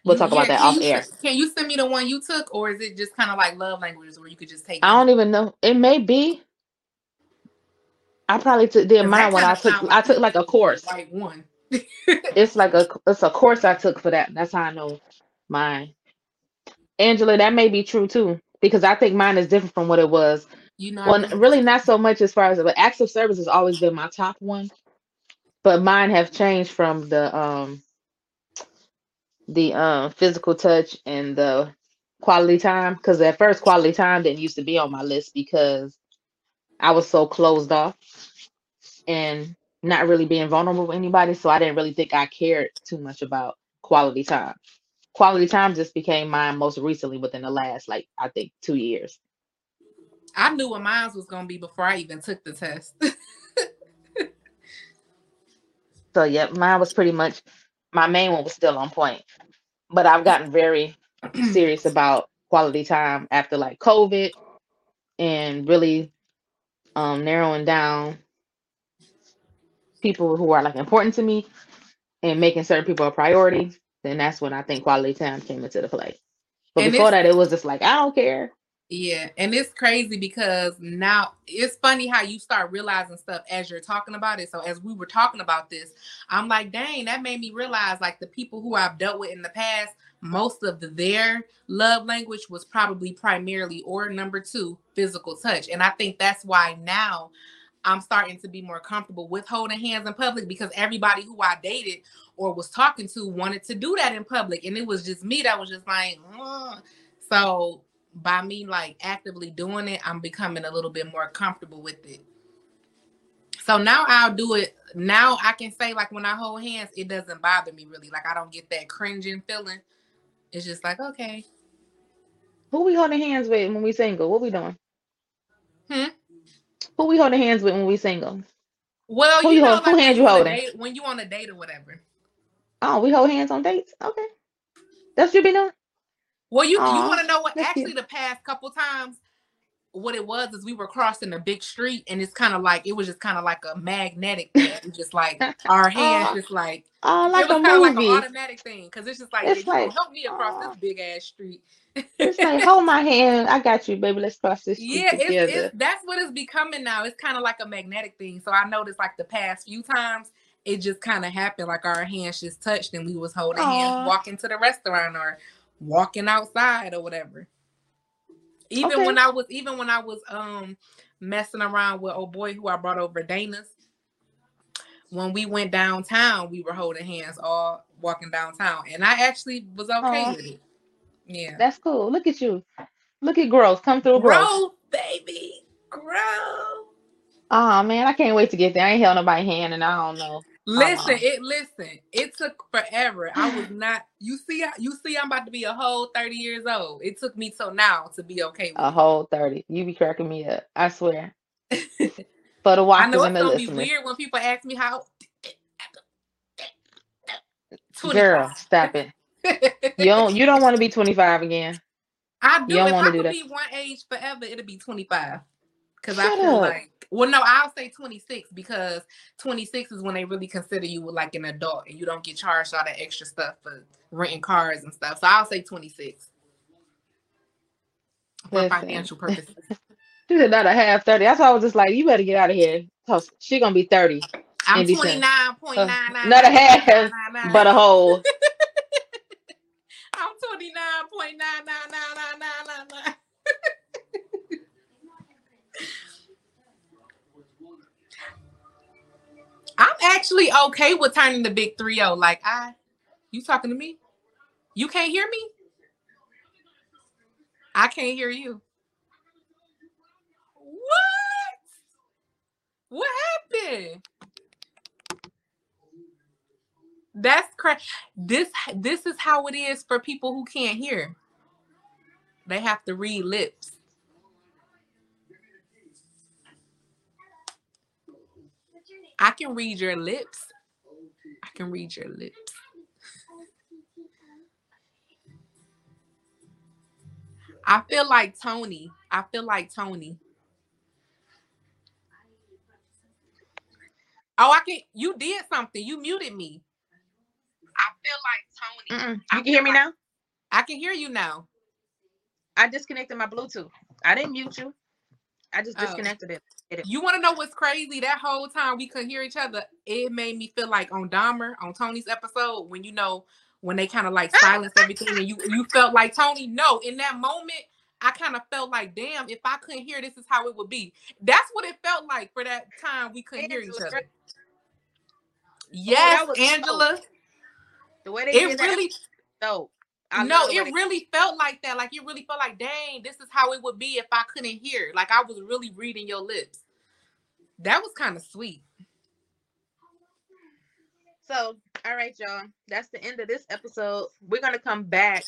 We'll talk yeah, about that off you air. can you send me the one you took or is it just kind of like love languages where you could just take i don't even know. It may be. I probably took did mine when i took sounds i like took like a course. right one. it's like a it's a course I took for that. That's how I know mine. Angela, that may be true too, because I think mine is different from what it was. You know, Well, really really not so much as far as but acts of service has always been my top one, but mine have changed from the um the um physical touch and the quality time. Because at first quality time didn't used to be on my list because I was so closed off and not really being vulnerable with anybody. So I didn't really think I cared too much about quality time. Quality time just became mine most recently within the last, like, I think two years. I knew what mine was gonna be before I even took the test. So, yeah, mine was pretty much my main one was still on point. But I've gotten very serious about quality time after like COVID and really um, narrowing down people who are like important to me and making certain people a priority. Then that's when I think quality time came into the play. But And before that, it was just like, I don't care. yeah, and it's crazy because now it's funny how you start realizing stuff as you're talking about it. So as we were talking about this, I'm like, dang, that made me realize like the people who I've dealt with in the past, most of the, their love language was probably primarily or number two, physical touch. And I think that's why now I'm starting to be more comfortable with holding hands in public because everybody who I dated or was talking to wanted to do that in public. And it was just me that was just like, "Ugh." so by me like actively doing it, I'm becoming a little bit more comfortable with it. So now I'll do it. Now I can say like when I hold hands, it doesn't bother me really. Like I don't get that cringing feeling. It's just like okay. Who we holding hands with when we single? What we doing? Hmm? Who we holding hands with when we single? Well, Who you you know, hold- who like when hand you you on a holding? date, when you on a date or whatever. Oh, we hold hands on dates? Okay. That's what you be doing? Well, you you want to know what? Actually, cute. the past couple times, what it was is we were crossing a big street and it's kind of like it was just kind of like a magnetic thing. Just like our hands just like Oh, it like was a kind of like an movie. automatic thing because it's just like It's like, help me across this big ass street. It's like, hold my hand. I got you, baby. Let's cross this yeah, it's, it's that's what it's becoming now. It's kind of like a magnetic thing. So I noticed like the past few times it just kind of happened like our hands just touched and we was holding hands walking to the restaurant or walking outside or whatever. Even Okay. when I was even when I was um messing around with old boy who I brought over Dana's, when we went downtown, we were holding hands all walking downtown, and I actually was okay Aw. with it. Yeah, That's cool. Look at you. Look at growth. Come through growth. grow, baby, grow. Oh man, I can't wait to get there. I ain't held nobody's hand, and I don't know. Listen, Uh-uh. it listen. It took forever. I was not. You see, you see, I'm about to be a whole thirty years old. It took me till now to be okay with A whole thirty. You be cracking me up. I swear. For the I know it's gonna be weird when people ask me how. Girl, stop it. You don't. You don't want to be twenty five again. I do. You don't If I could be one age forever, it'll be 25. Because I feel up. like, well, no, I'll say 26 because 26 is when they really consider you like an adult and you don't get charged all that extra stuff for renting cars and stuff. So I'll say 26 for Listen. financial purposes. She's another half thirty. That's why I was just like, you better get out of here. She gonna be thirty, I'm In December. 29.999. Uh, not a half, but a whole. I'm 29.9999999. I'm actually okay with turning the big 3-0. Like I you talking to me? You can't hear me? I can't hear you. What? What happened? That's crazy. This this is how it is for people who can't hear. They have to read lips. I can read your lips. I can read your lips. I feel like Tony. I feel like Tony. Oh, I can. You did something. You muted me. I feel like Tony. Mm-mm. You can hear me now. I can hear you now. I disconnected my Bluetooth. I didn't mute you. I just Oh. disconnected it. You want to know what's crazy? That whole time we couldn't hear each other, it made me feel like on Dahmer, on Tony's episode, when you know when they kind of like ah! silence everything, and you you felt like Tony. No, in that moment, I kind of felt like, damn, if I couldn't hear, this is how it would be. That's what it felt like for that time we couldn't hear each Angela, other. Oh, yes, was Angela. The way they It did really. I no, love the way it really felt like that. Like it really felt like, dang, this is how it would be if I couldn't hear. Like I was really reading your lips. That was kind of sweet. So, all right, y'all. That's the end of this episode. We're gonna come back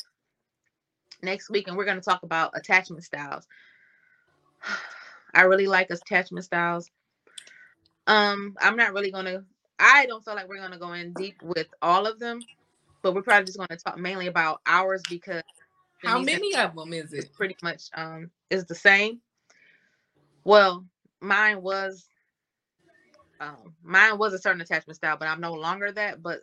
next week and we're gonna talk about attachment styles. I really like attachment styles. Um, I'm not really gonna. I don't feel like we're gonna go in deep with all of them, but we're probably just gonna talk mainly about ours because How many of them is it? pretty much um is the same. Well, mine was um mine was a certain attachment style, but I'm no longer that. But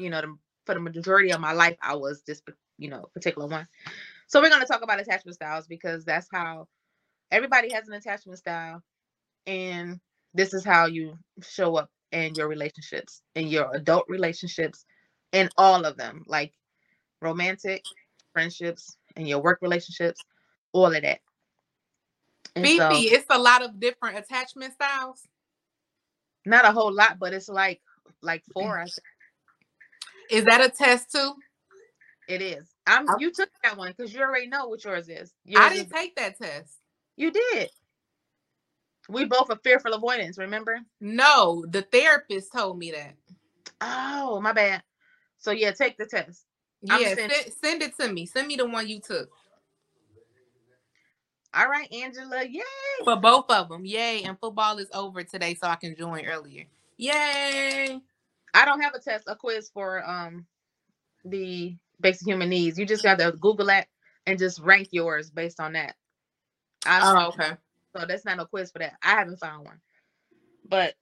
you know, the, for the majority of my life, I was this you know particular one. So we're gonna talk about attachment styles because that's how everybody has an attachment style, and this is how you show up in your relationships, in your adult relationships, in all of them, like romantic, friendships, and your work relationships, all of that. And Fifi, so, it's a lot of different attachment styles. not a whole lot, but it's like like four. I Is that a test too? it is. I'm you took that one because you already know what yours is. I Yours is- didn't take that test. you did. We both are fearful avoidance. Remember? No, the therapist told me that. Oh, my bad. So yeah, take the test. Yeah, send- send, it to me. Send me the one you took All right, Angela. Yay! for both of them. Yay! And football is over today, so I can join earlier. Yay! I don't have a test, a quiz for um the basic human needs. You just got to Google that and just rank yours based on that. I Oh, okay. So that's not no quiz for that. I haven't found one. But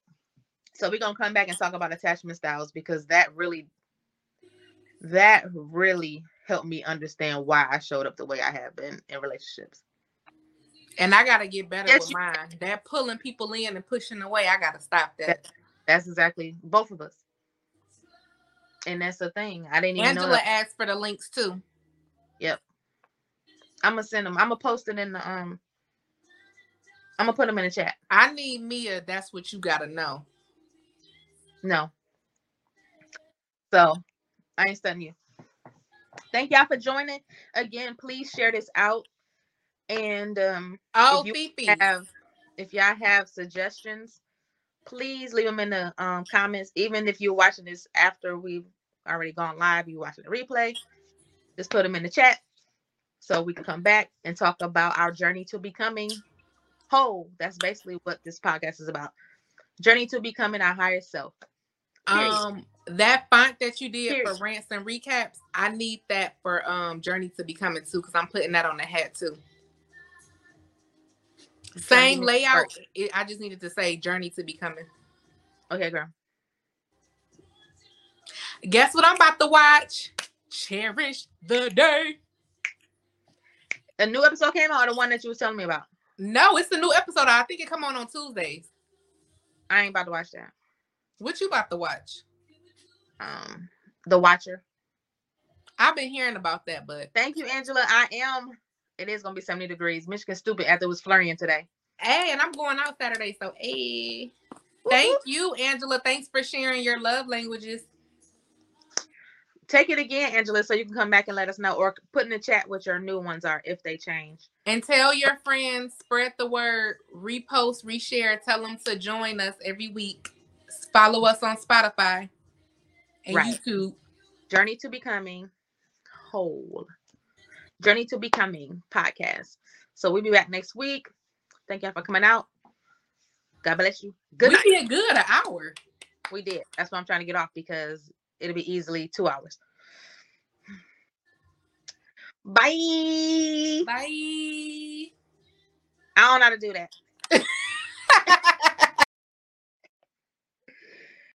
so we're gonna come back and talk about attachment styles because that really that really helped me understand why I showed up the way I have been in relationships. And I gotta get better Yes, with mine. That pulling people in and pushing away, I gotta stop that. That's exactly both of us. And that's the thing. I didn't even know Angela asked for the links too. Yep. I'm gonna send them. I'm gonna post it in the um. I'm gonna put them in the chat. I need Mia. That's what you gotta know. No. So I ain't studying you. Thank y'all for joining. Again, please share this out. And um Oh, Fifi. have if y'all have suggestions, please leave them in the um comments. Even if you're watching this after we've already gone live, you're watching the replay, just put them in the chat so we can come back and talk about our journey to becoming whole. That's basically what this podcast is about. Journey to becoming our higher self. Period. Um, that font that you did for rants and recaps, I need that for um Journey to Becoming too, because I'm putting that on the hat too. Same layout. It, I just needed to say Journey to Becoming. Okay, girl. Guess what I'm about to watch? Cherish the day. A new episode came out, or the one that you was telling me about. No, it's a new episode. I think it come on on Tuesdays. I ain't about to watch that. What you about to watch? Um, The Watcher. I've been hearing about that, but Thank you, Angela. I am. It is gonna be 70 degrees. Michigan stupid after it was flurrying today. hey, and I'm going out Saturday, so hey. Thank you, Angela. Thanks for sharing your love languages. Take it again, Angela, so you can come back and let us know, or put in the chat what your new ones are if they change. And tell your friends, spread the word, repost, reshare, tell them to join us every week. Follow us on Spotify and Right. YouTube. Journey to becoming whole. Journey to becoming podcast. So we'll be back next week. Thank y'all for coming out. God bless you. Good we night. did good an hour. We did. That's why I'm trying to get off because it'll be easily two hours. Bye. Bye. I don't know how to do that.